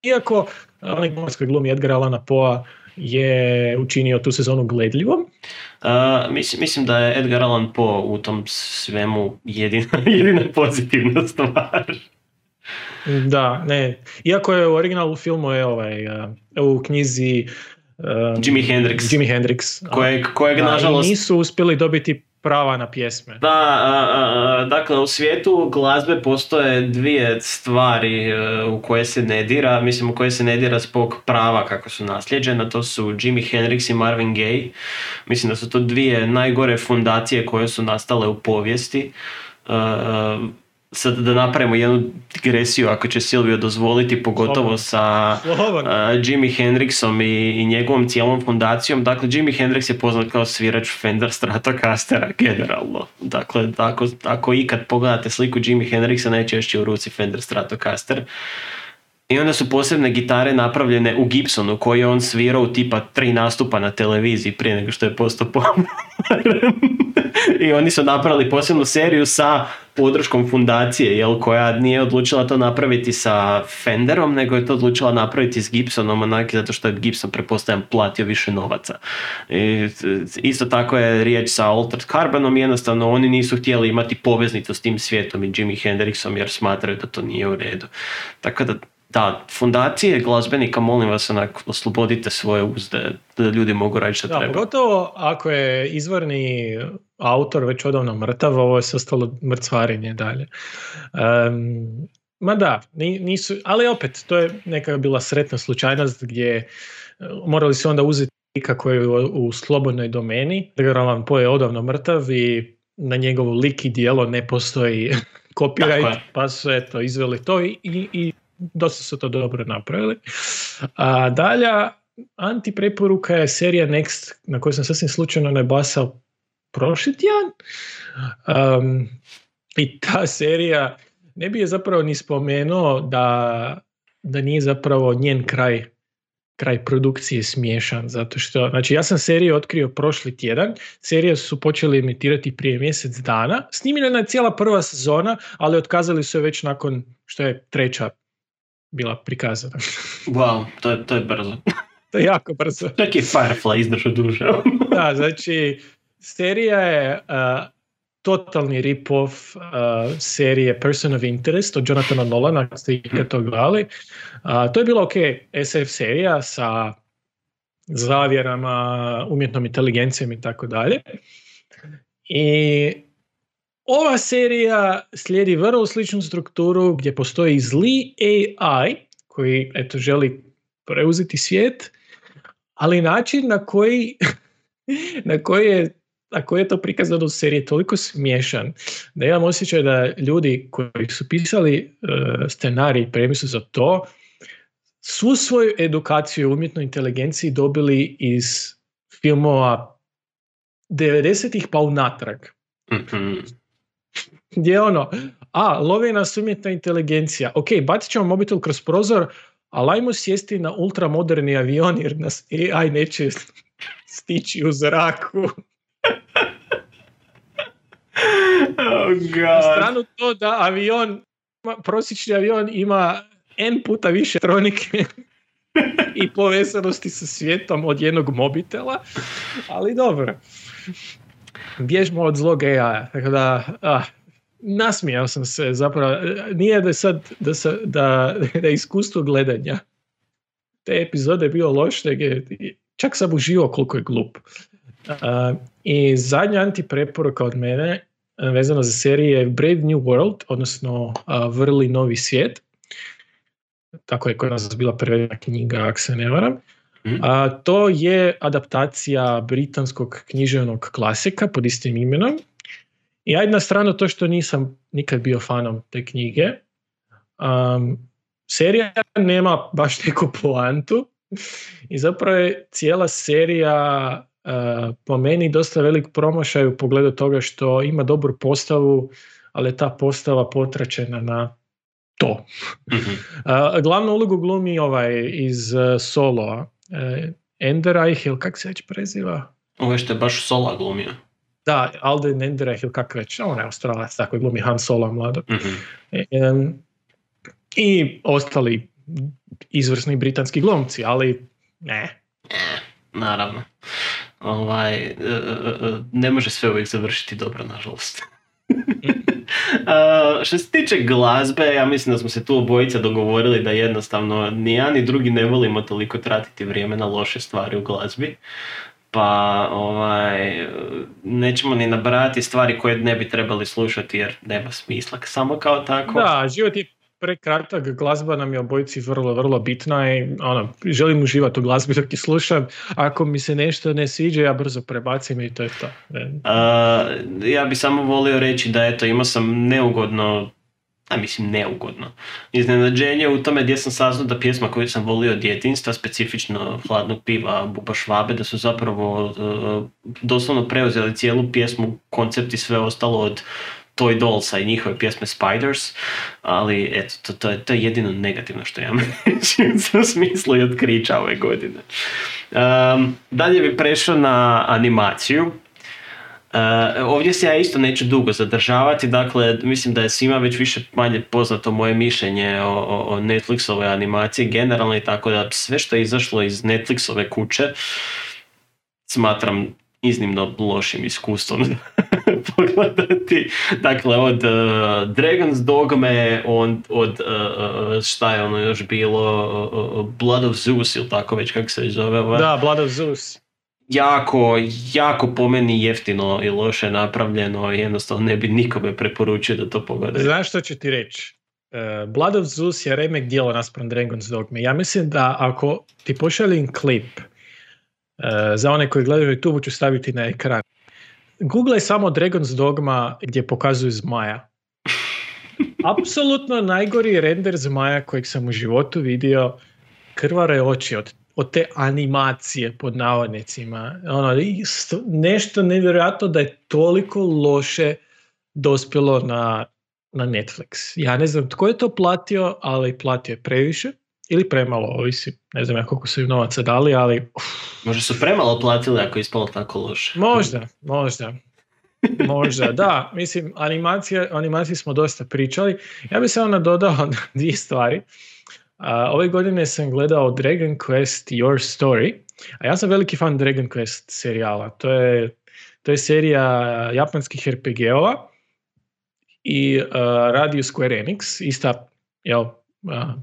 Iako onaj glumac koji glumi Edgar Allana Poa je učinio tu sezonu gledljivom. Uh, mislim, mislim da je Edgar Allan Poe u tom svemu jedina, jedina pozitivna stvar. Da, ne. Iako je u originalu filmu je ovaj, uh, u knjizi um, Jimi Hendrix. Jimi Hendrix. Kojeg, kojeg Da, nažalost... nisu uspjeli dobiti prava na pjesme. Da, a, a, a, dakle u svijetu glazbe postoje dvije stvari e, u koje se ne dira, mislim u koje se ne dira zbog prava kako su nasljeđena, to su Jimi Hendrix i Marvin Gaye. Mislim da su to dvije najgore fundacije koje su nastale u povijesti. E, e, sad da napravimo jednu digresiju ako će Silvio dozvoliti, pogotovo sa uh, Jimi Hendrixom i, i njegovom cijelom fundacijom. Dakle, Jimi Hendrix je poznat kao svirač Fender Stratocastera generalno. Dakle, ako, ako ikad pogledate sliku Jimi Hendrixa, najčešće u ruci Fender Stratocaster. I onda su posebne gitare napravljene u Gibsonu koji je on svirao tipa tri nastupa na televiziji prije nego što je postao. I oni su napravili posebnu seriju sa podrškom fundacije, jel, koja nije odlučila to napraviti sa Fenderom, nego je to odlučila napraviti s Gibsonom, onak, zato što je Gibson, prepostavljam, platio više novaca. I, isto tako je riječ sa Altered Carbonom, jednostavno oni nisu htjeli imati poveznicu s tim svijetom i Jimi Hendrixom, jer smatraju da to nije u redu. Tako da, da, fundacije glazbenika, molim vas, onak, oslobodite svoje uzde, da ljudi mogu raditi što Da, treba. pogotovo ako je izvorni autor već odavno mrtav, ovo je ostalo mrcvarenje dalje. Em, ma da, ni- nisu, ali opet, to je neka bila sretna slučajnost gdje e, morali su onda uzeti kako je u, u slobodnoj domeni. Edgar Allan Poe je odavno mrtav i na njegovu lik i dijelo ne postoji copyright, pa su eto izveli to i, i, i dosta su to dobro napravili. A dalja antipreporuka je serija Next na koju sam sasvim slučajno nabasao prošli tjedan. Um, I ta serija ne bi je zapravo ni spomenuo da, da nije zapravo njen kraj kraj produkcije smiješan, zato što, znači ja sam seriju otkrio prošli tjedan, serije su počeli emitirati prije mjesec dana, snimljena je cijela prva sezona, ali otkazali su je već nakon što je treća bila prikazana. Wow, to je, to je brzo. to je jako brzo. Čak i Firefly izdržao duže. Da, znači, serija je uh, totalni rip-off uh, serije Person of Interest od Jonathana Nolana, ako ste ikad to gledali. Uh, to je bila ok SF serija sa zavjerama, umjetnom inteligencijom i tako dalje. I ova serija slijedi vrlo sličnu strukturu gdje postoji zli AI koji eto želi preuzeti svijet, ali način na koji na koji je a koji je to prikazano u seriji toliko smiješan da imam osjećaj da ljudi koji su pisali uh, scenarij i premisu za to svu svoju edukaciju u umjetnoj inteligenciji dobili iz filmova 90-ih pa unatrag. Mhm. Gdje je ono, a, lovi nas umjetna inteligencija, ok, bacit ćemo mobitel kroz prozor, ali ajmo sjesti na ultramoderni avion jer nas AI neće stići u zraku. Oh Na god. stranu to da avion, prosječni avion ima N puta više elektronike i povezanosti sa svijetom od jednog mobitela, ali dobro. Bježmo od zlog AI-a, tako da, ah, nasmijao sam se zapravo. Nije da sad, da, sa, da, da iskustvo gledanja te epizode je bio loš, nego čak sam uživao koliko je glup. A, I zadnja antipreporuka od mene a, vezano za serije je Brave New World, odnosno a, Vrli novi svijet. Tako je kod nas bila prevedena knjiga, ako se ne varam. Mhm. A, to je adaptacija britanskog književnog klasika pod istim imenom. I ajde na stranu to što nisam nikad bio fanom te knjige. Um, serija nema baš neku poantu i zapravo je cijela serija uh, po meni dosta velik promašaj u pogledu toga što ima dobru postavu, ali je ta postava potračena na to. Mhm. Uh, glavnu ulogu glumi ovaj iz uh, Soloa, uh, Enderreich, ili kak se već preziva? Ovo je što je baš Sola glumio. Da, Alden Enderreich ili kak već, on je australac, tako je glumi Han Solo mlado. Mhm. Em, I ostali izvrsni britanski glumci, ali ne. Naravno. Ovaj, e, e, e, ne može sve uvijek završiti dobro, nažalost. A, što se tiče glazbe, ja mislim da smo se tu obojica dogovorili da jednostavno ni ja ni drugi ne volimo toliko tratiti vrijeme na loše stvari u glazbi. Pa ovaj, nećemo ni nabrajati stvari koje ne bi trebali slušati jer nema smisla samo kao tako. Da, život je prekratak, glazba nam je obojici vrlo, vrlo bitna i ono, želim uživati u glazbi dok je slušam. Ako mi se nešto ne sviđa, ja brzo prebacim i to je to. A, ja bi samo volio reći da eto imao sam neugodno a mislim neugodno. Iznenađenje u tome gdje sam saznao da pjesma koju sam volio od djetinstva, specifično hladnog piva Buba Švabe, da su zapravo e, doslovno preuzeli cijelu pjesmu, koncept i sve ostalo od Toy Dollsa i njihove pjesme Spiders, ali eto, to, to, to je jedino negativno što ja reći u smislu i otkrića ove godine. Um, dalje bi prešao na animaciju. Uh, ovdje se ja isto neću dugo zadržavati, dakle mislim da je svima već više manje poznato moje mišljenje o, o, o Netflixove animaciji generalno i tako da sve što je izašlo iz Netflixove kuće smatram iznimno lošim iskustvom pogledati. Dakle, od uh, Dragon's Dogme, od, od uh, šta je ono još bilo, uh, Blood of Zeus ili tako već kako se zove. Da, Blood of Zeus. Jako, jako po meni jeftino i loše napravljeno i jednostavno ne bi nikome preporučio da to pogleda. Znaš što ću ti reći? Uh, Blood of Zeus je remek dijelo naspram Dragon's Dogme. Ja mislim da ako ti pošaljem klip uh, za one koji gledaju YouTube ću staviti na ekran. Google samo Dragon's Dogma gdje pokazuju zmaja. Apsolutno najgori render zmaja kojeg sam u životu vidio krvare oči od, od te animacije pod navodnicima. Ono, nešto nevjerojatno da je toliko loše dospjelo na, na Netflix. Ja ne znam tko je to platio, ali platio je previše ili premalo, ovisi. Ne znam ja koliko su im novaca dali, ali uf, Možda su premalo platili ako je ispalo tako loše. Možda, možda. Možda, da. Mislim, animacija, animaciji smo dosta pričali. Ja bih samo nadodao dvije stvari. Ove godine sam gledao Dragon Quest Your Story, a ja sam veliki fan Dragon Quest serijala. To je, to je serija japanskih RPG-ova i uh, radi u Square Enix, ista, jel, uh,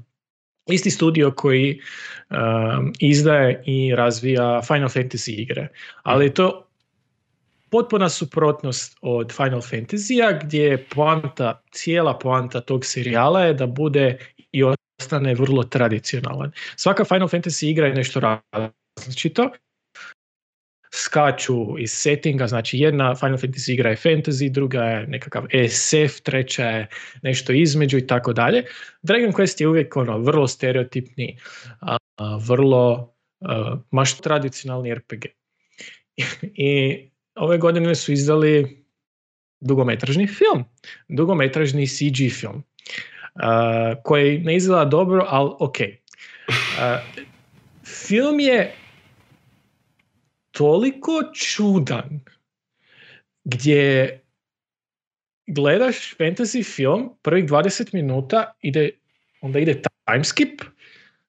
isti studio koji um, izdaje i razvija Final Fantasy igre. Ali to potpuna suprotnost od Final Fantasy-a gdje je poanta, cijela poanta tog serijala je da bude i ostane vrlo tradicionalan. Svaka Final Fantasy igra je nešto različito. Skaču iz settinga, znači jedna Final Fantasy igra je fantasy, druga je nekakav SF, treća je nešto između i tako dalje. Dragon Quest je uvijek ono vrlo stereotipni, a, a, vrlo a, maš tradicionalni RPG. I ove godine su izdali dugometražni film, dugometražni CG film, koji ne izgleda dobro, ali ok. Film je toliko čudan gdje gledaš fantasy film, prvih 20 minuta ide, onda ide timeskip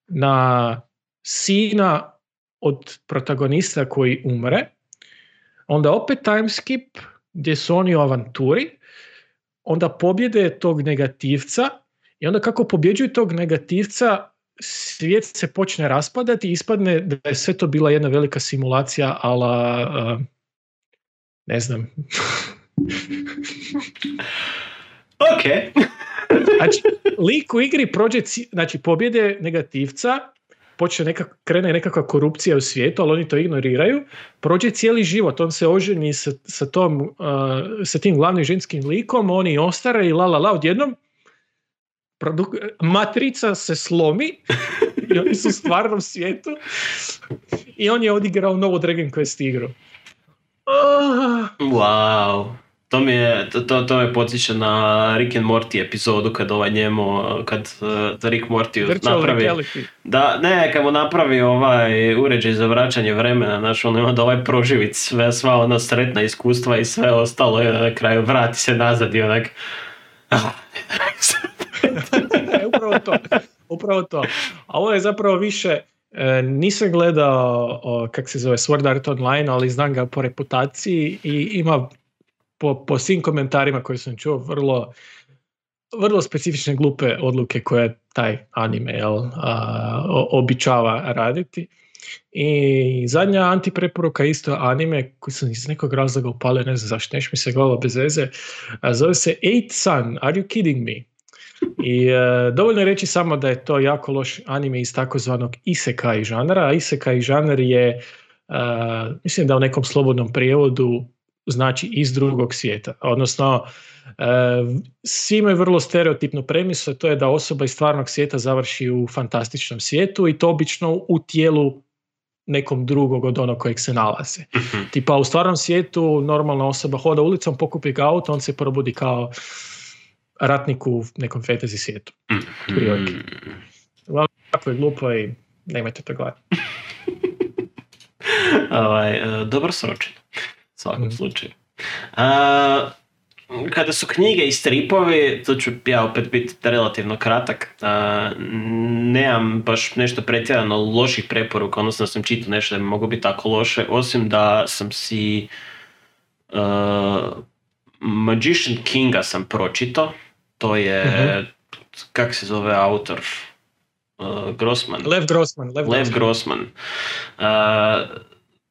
na sina od protagonista koji umre, onda opet timeskip gdje su oni u avanturi, onda pobjede tog negativca i onda kako pobjeđuju tog negativca svijet se počne raspadati i ispadne da je sve to bila jedna velika simulacija ala uh, ne znam Ok. znači lik u igri prođe znači pobjede negativca počne neka, krene nekakva korupcija u svijetu, ali oni to ignoriraju, prođe cijeli život, on se oženi sa, sa, tom, uh, sa tim glavnim ženskim likom, oni ostare i la la la, odjednom produ- matrica se slomi i oni su u stvarnom svijetu i on je odigrao novu Dragon Quest igru. Ah, Wow. To mi je, to, to, to me podsjeća na Rick and Morty epizodu kad ovaj njemu, kad uh, Rick Morty virtual napravi... reality. Da, ne, kad mu napravi ovaj uređaj za vraćanje vremena, znaš, on ima da ovaj proživi sve, sva ona sretna iskustva i sve ostalo i na kraju vrati se nazad i onak... Ah, upravo to. Upravo to. A ovo je zapravo više, e, nisam gledao, kak se zove, Sword Art Online, ali znam ga po reputaciji i ima po, po svim komentarima koje sam čuo vrlo, vrlo specifične glupe odluke koje taj anime jel, a, običava raditi. I zadnja antipreporuka isto anime koji sam iz nekog razloga upalio, ne znam zašto, neš mi se glava bez veze, zove se Eight Sun, Are You Kidding Me? I e, dovoljno je reći samo da je to jako loš anime iz takozvanog isekai žanra, a isekai žanr je, e, mislim da u nekom slobodnom prijevodu znači iz drugog svijeta. Odnosno, e, svi imaju vrlo stereotipnu premisu, a to je da osoba iz stvarnog svijeta završi u fantastičnom svijetu i to obično u tijelu nekom drugog od onog kojeg se nalazi. Tipa u stvarnom svijetu normalna osoba hoda ulicom, pokupi ga auto, on se probudi kao ratnik u nekom fantasy svijetu. Otprilike. Jako je glupo i nemojte to gledati. ovaj, e, dobro sročeno. U svakom Mhm. slučaju. A, kada su knjige i stripovi, to ću ja opet biti relativno kratak, a, nemam baš nešto pretjerano loših preporuka, odnosno sam čitao nešto da bi moglo biti tako loše, osim da sam si uh, Magician Kinga sam pročitao, to je, Mhm. kak se zove autor? Uh, Grossman. Lev Grossman. Lev, Lev Grossman. Grossman. Uh,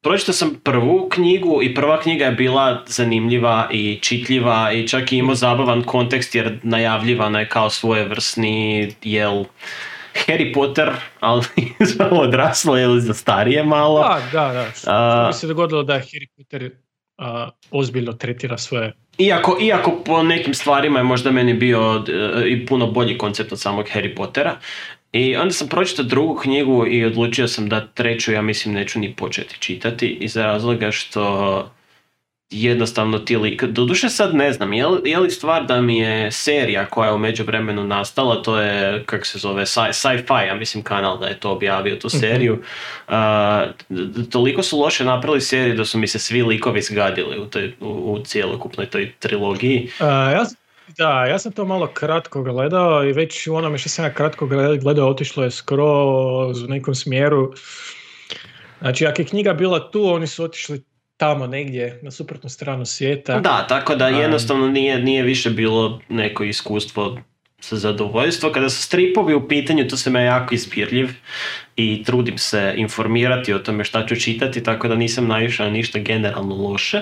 pročitao sam prvu knjigu i prva knjiga je bila zanimljiva i čitljiva i čak i imao zabavan kontekst jer najavljivana je kao svojevrsni jel Harry Potter, ali za odraslo ili za starije malo. Da, da, da. Što A- mi se dogodilo da Harry Potter a, ozbiljno tretira svoje... Iako, iako po nekim stvarima je možda meni bio e, i puno bolji koncept od samog Harry Pottera. I onda sam pročitao drugu knjigu i odlučio sam da treću ja mislim neću ni početi čitati iz razloga što jednostavno ti lik, doduše sad ne znam, je li, je li stvar da mi je serija koja je u međuvremenu nastala, to je, kako se zove, sci- sci-fi, ja mislim kanal da je to objavio tu seriju, a, d- d- toliko su loše napravili seriju da su mi se svi likovi zgadili u, toj, u, u cjelokupnoj toj trilogiji. A, ja, sam- da, ja sam to malo kratko gledao i već u onome što sam ja kratko gleda- gledao otišlo je skroz u nekom smjeru. Znači, ako je knjiga bila tu, oni su otišli tamo negdje na suprotnu stranu svijeta. Da, tako da jednostavno nije, nije više bilo neko iskustvo sa zadovoljstvo. Kada su stripovi u pitanju, to sam ja jako izbirljiv i trudim se informirati o tome šta ću čitati, tako da nisam naišao na ništa generalno loše.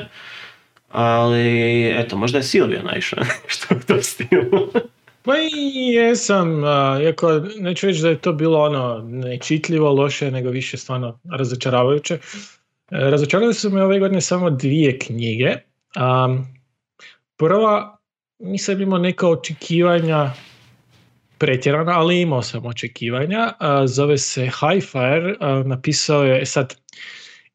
Ali, eto, možda je Silvio naišao na nešto u tom stilu. Pa i jesam, iako neću reći da je to bilo ono nečitljivo, loše, nego više stvarno razočaravajuće. E, Razočarale su me ove godine samo dvije knjige. Am, prva, nisam imao neka očekivanja pretjerana, ali imao sam očekivanja. A, Zove se Highfire, a, napisao je, e sad,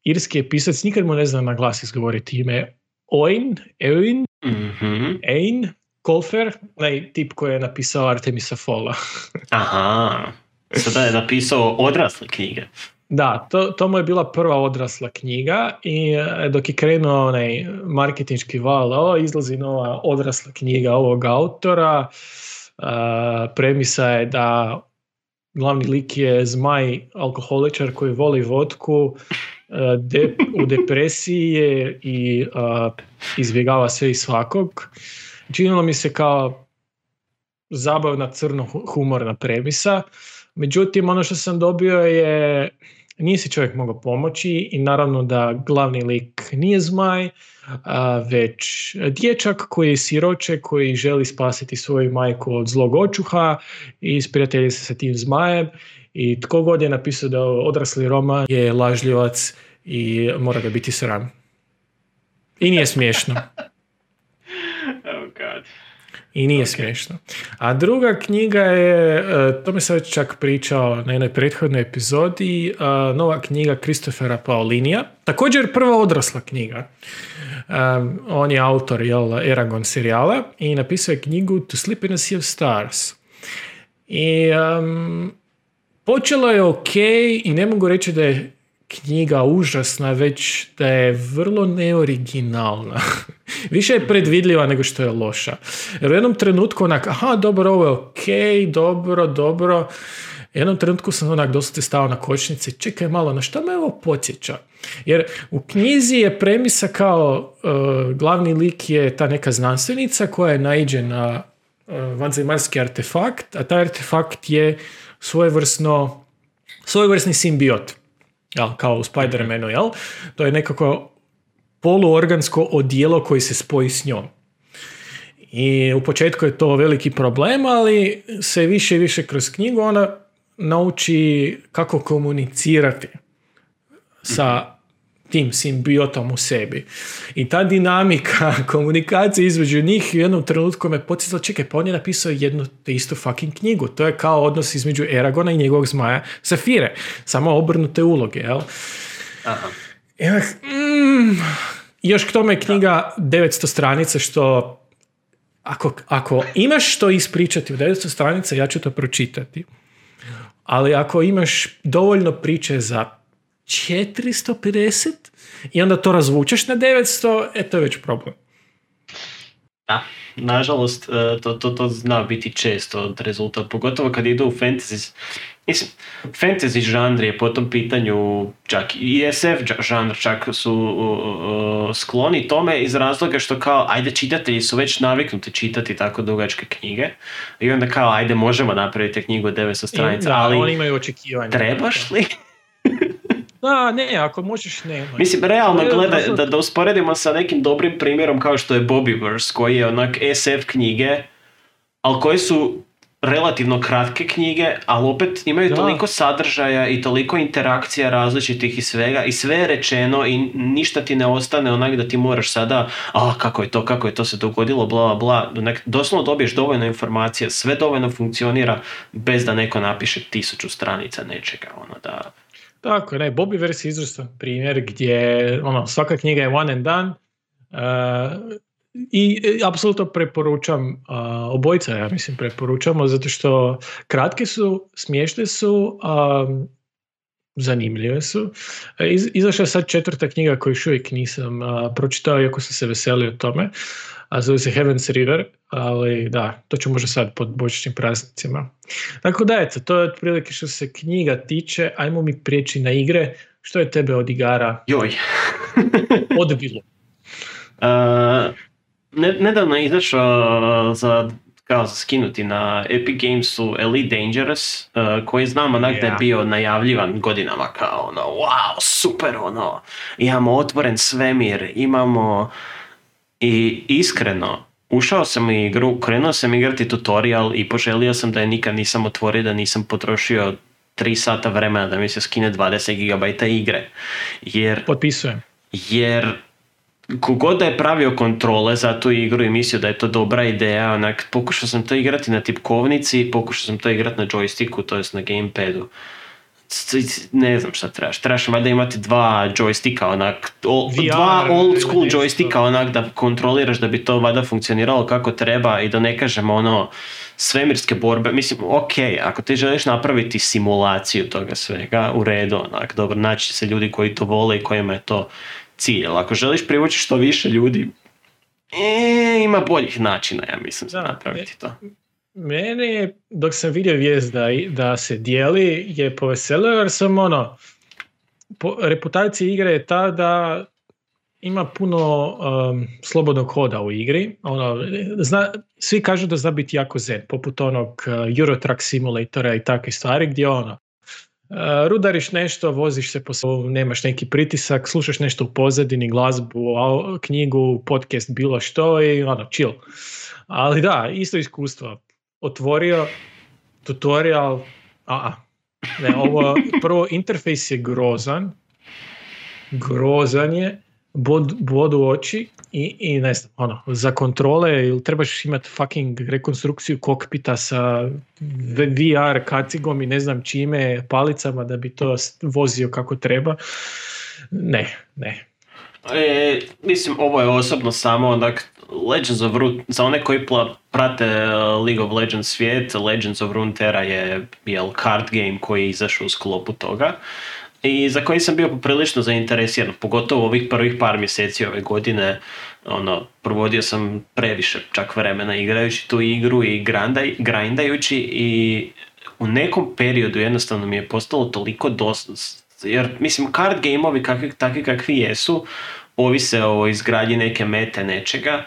irski je pisac, nikad mu ne znam na glas izgovoriti ime, Oin, Eoin, Mhm. Ein Kolfer, onaj tip koji je napisao Artemisa Fola. Aha. Sada je napisao odrasle knjige. Da, to, to mu je bila prva odrasla knjiga i e, dok je krenuo onaj marketinški val, o, izlazi nova odrasla knjiga ovog autora, a, premisa je da glavni lik je zmaj alkoholičar koji voli vodku, e, de- u depresiji je i izbjegava sve i svakog. Činilo mi se kao zabavna crno hu- humorna premisa. Međutim, ono što sam dobio je nije si čovjek mogao pomoći i naravno da glavni lik nije zmaj, a, već dječak koji je siroče, koji želi spasiti svoju majku od zlog očuha i sprijatelji se sa tim zmajem i tko god je napisao da odrasli roman je lažljivac i mora ga biti sram. I nije smiješno. I nije smiješno. A druga knjiga je, e, to mi sam već čak pričao na jednoj prethodnoj epizodi, e, nova knjiga Kristofera Paulinija. Također prva odrasla knjiga. Um, on je autor jel, Eragon serijala i napisao je knjigu To Sleep in a Sea of Stars. I um, počelo je ok i ne mogu reći da je knjiga užasna, već da je vrlo neoriginalna. Više je predvidljiva nego što je loša. Jer u jednom trenutku onak, aha, dobro, ovo je ok, dobro, dobro. U jednom trenutku sam onak dosta stao na kočnici, čekaj malo, na šta me ovo podsjeća? Jer u knjizi je premisa kao uh, glavni lik je ta neka znanstvenica koja je naiđe na uh, vanzemaljski artefakt, a taj artefakt je svojevrsno svojevrsni simbiot. Jel, kao u Spider-Manu, jel? To je nekako poluorgansko odijelo koji se spoji s njom. I u početku je to veliki problem, ali se više i više kroz knjigu ona nauči kako komunicirati sa tim simbiotom u sebi. I ta dinamika komunikacije između njih u jednom trenutku me podsjetila, čekaj, pa on je napisao jednu te istu fucking knjigu. To je kao odnos između Eragona i njegovog zmaja Safire. Samo obrnute uloge, jel? Aha. I onak, mm, još k tome je knjiga 900 stranica što ako, ako imaš što ispričati u 900 stranica, ja ću to pročitati. Ali ako imaš dovoljno priče za 450 i onda to razvučeš na 900, e to je već problem. Da, nažalost, e, to, to, to zna biti često rezultat, pogotovo kad idu u fantasy. Mislim, fantasy žanr je po tom pitanju, čak i SF dža- žanr čak su uh, uh, skloni tome iz razloga što kao, ajde čitatelji su već naviknuti čitati tako dugačke knjige i onda kao, ajde možemo napraviti knjigu od 900 stranica, da, ali oni imaju očekivanja. trebaš li? Da, ne, ako možeš, ne. Mislim, realno gledaj, da, da usporedimo sa nekim dobrim primjerom kao što je Bobbyverse, koji je onak SF knjige, ali koje su relativno kratke knjige, ali opet imaju Da. toliko sadržaja i toliko interakcija različitih i svega i sve je rečeno i ništa ti ne ostane onak da ti moraš sada a kako je to, kako je to se dogodilo, bla bla bla. Doslovno dobiješ dovoljno informacija, sve dovoljno funkcionira bez da neko napiše tisuću stranica nečega, ono da... Tako je, ne, Bobbyverse je izvrstan primjer gdje ono, svaka knjiga je one and done uh, i e, apsolutno preporučam, uh, obojica ja mislim preporučamo zato što kratke su, smiješne su, um, zanimljive su. E, Iz, izašla je sad četvrta knjiga koju još uvijek nisam pročitao iako sam se veselio tome, a zove se Heaven's River, ali da, to ću možda sad pod božićnim praznicima. Tako da, eto, to je otprilike što se knjiga tiče. Ajmo mi prijeći na igre. Što je tebe od igara Joj. odbilo? Uh, ne, nedavno je izašao za kao skinuti na Epic Gamesu Elite Dangerous, uh, koji znam onak da je bio najavljivan godinama kao ono, wow, super ono, imamo otvoren svemir, imamo I iskreno, ušao sam u igru, krenuo sam igrati tutorial i poželio sam da je nikad nisam otvorio, da nisam potrošio 3 sata vremena da mi se skine 20 GB igre. Jer Potpisujem. jer kogod da je pravio kontrole za tu igru i mislio da je to dobra ideja, onak, pokušao sam to igrati na tipkovnici, pokušao sam to igrati na joysticku, to jest na gamepadu. Ne znam šta trebaš, trebaš valjda imati dva joysticka, onak, o- VR dva old school nešto. joysticka, onak, da kontroliraš da bi to valjda funkcioniralo kako treba i da ne kažemo ono, svemirske borbe, mislim, ok, ako ti želiš napraviti simulaciju toga svega, u redu, onak, dobro, naći se ljudi koji to vole i kojima je to cilj, ali ako želiš privući što više ljudi, e, ima boljih načina, ja mislim, za napraviti to. Mene je, dok sam vidio vijest da, da se dijeli, je poveselio jer sam ono, po, reputacija igre je ta da ima puno um, slobodnog hoda u igri. Ono, zna, svi kažu da zna biti jako zen, poput onog uh, Eurotrack simulatora i takve stvari gdje ono, rudariš nešto, voziš se po svojom, nemaš neki pritisak, slušaš nešto u pozadini, glazbu, knjigu, podcast, bilo što i ono, chill. Ali da, isto iskustvo. Otvorio tutorial, a ne, ovo, prvo interfejs je grozan, grozan je, bod, bod u oči i, i ne znam, ono, za kontrole ili trebaš imati fucking rekonstrukciju kokpita sa VR kacigom i ne znam čime, palicama da bi to vozio kako treba. Ne, ne. E, mislim, ovo je osobno samo onak Legends of Runeterra, za one koji pla- prate uh, League of Legends svijet, Legends of Runeterra je jel, card game koji je izašao u sklopu toga i za koji sam bio poprilično zainteresiran, pogotovo ovih prvih par mjeseci ove godine, ono, provodio sam previše čak vremena igrajući tu igru i grandaj, grindajući i u nekom periodu jednostavno mi je postalo toliko dosta, jer mislim card gameovi kakvi, takvi kakvi jesu, ovise o izgradnji neke mete nečega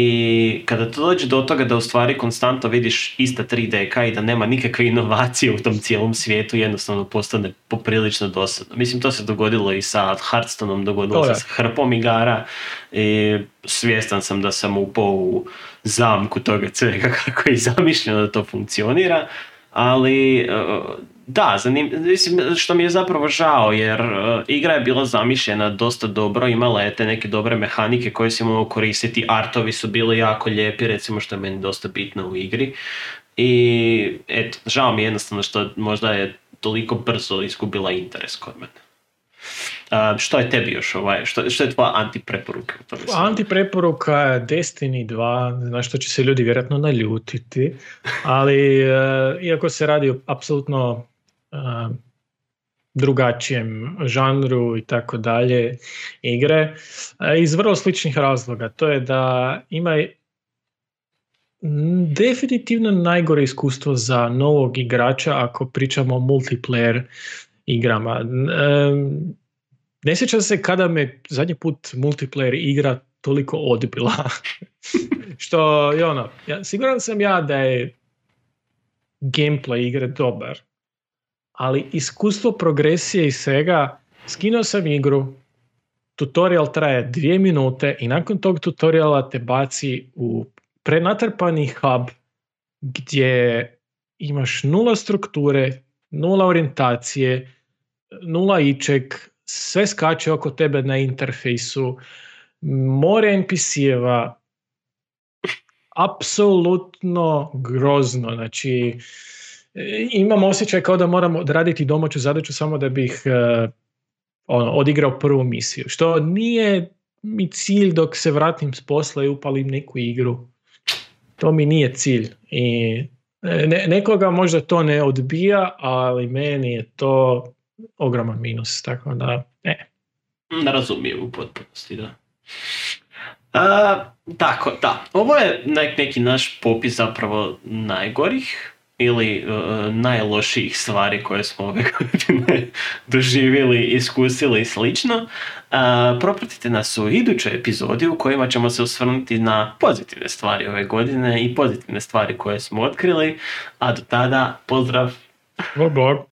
i kada to dođe do toga da u stvari konstantno vidiš ista 3D i da nema nikakve inovacije u tom cijelom svijetu, jednostavno postane poprilično dosadno. Mislim, to se dogodilo i sa Hearthstoneom, dogodilo se sa hrpom igara i svjestan sam da sam upao u zamku toga svega kako je zamišljeno da to funkcionira, ali e, da, zanim, mislim, što mi je zapravo žao, jer e, igra je bila zamišljena dosta dobro, imala je te neke dobre mehanike koje si mogao koristiti, artovi su bili jako lijepi, recimo što je meni dosta bitno u igri. I eto, žao mi je jednostavno što možda je toliko brzo izgubila interes kod mene. A, što je tebi još ovaj, što, što je tvoja antipreporuka? Antipreporuka Destiny 2, na što će se ljudi vjerojatno naljutiti, ali e, iako se radi apsolutno drugačijem žanru i tako dalje igre, iz vrlo sličnih razloga. To je da ima definitivno najgore iskustvo za novog igrača ako pričamo o multiplayer igrama. Ne sjećam se kada me zadnji put multiplayer igra toliko odbila. Što je ono, ja, siguran sam ja da je gameplay igre dobar, ali iskustvo progresije i svega, skinuo sam igru, tutorial traje dvije minute i nakon tog tutoriala te baci u prenatrpani hub gdje imaš nula strukture, nula orijentacije, nula ičeg, sve skače oko tebe na interfejsu, more NPC-eva, apsolutno grozno. Znači, imam osjećaj kao da moram odraditi domaću zadaću samo da bih e, ono, odigrao prvu misiju. Što nije mi cilj dok se vratim s posla i upalim neku igru. To mi nije cilj. I e, ne, nekoga možda to ne odbija, ali meni je to ogroman minus. Tako da. Ne razumijem u potpunosti, da. A, tako, da. Ovo je nek, neki naš popis zapravo najgorih ili uh, najlošijih stvari koje smo ove godine doživjeli, iskusili i slično. A, propratite nas u idućoj epizodi u kojima ćemo se osvrnuti na pozitivne stvari ove godine i pozitivne stvari koje smo otkrili. A do tada, pozdrav! Bog, bog.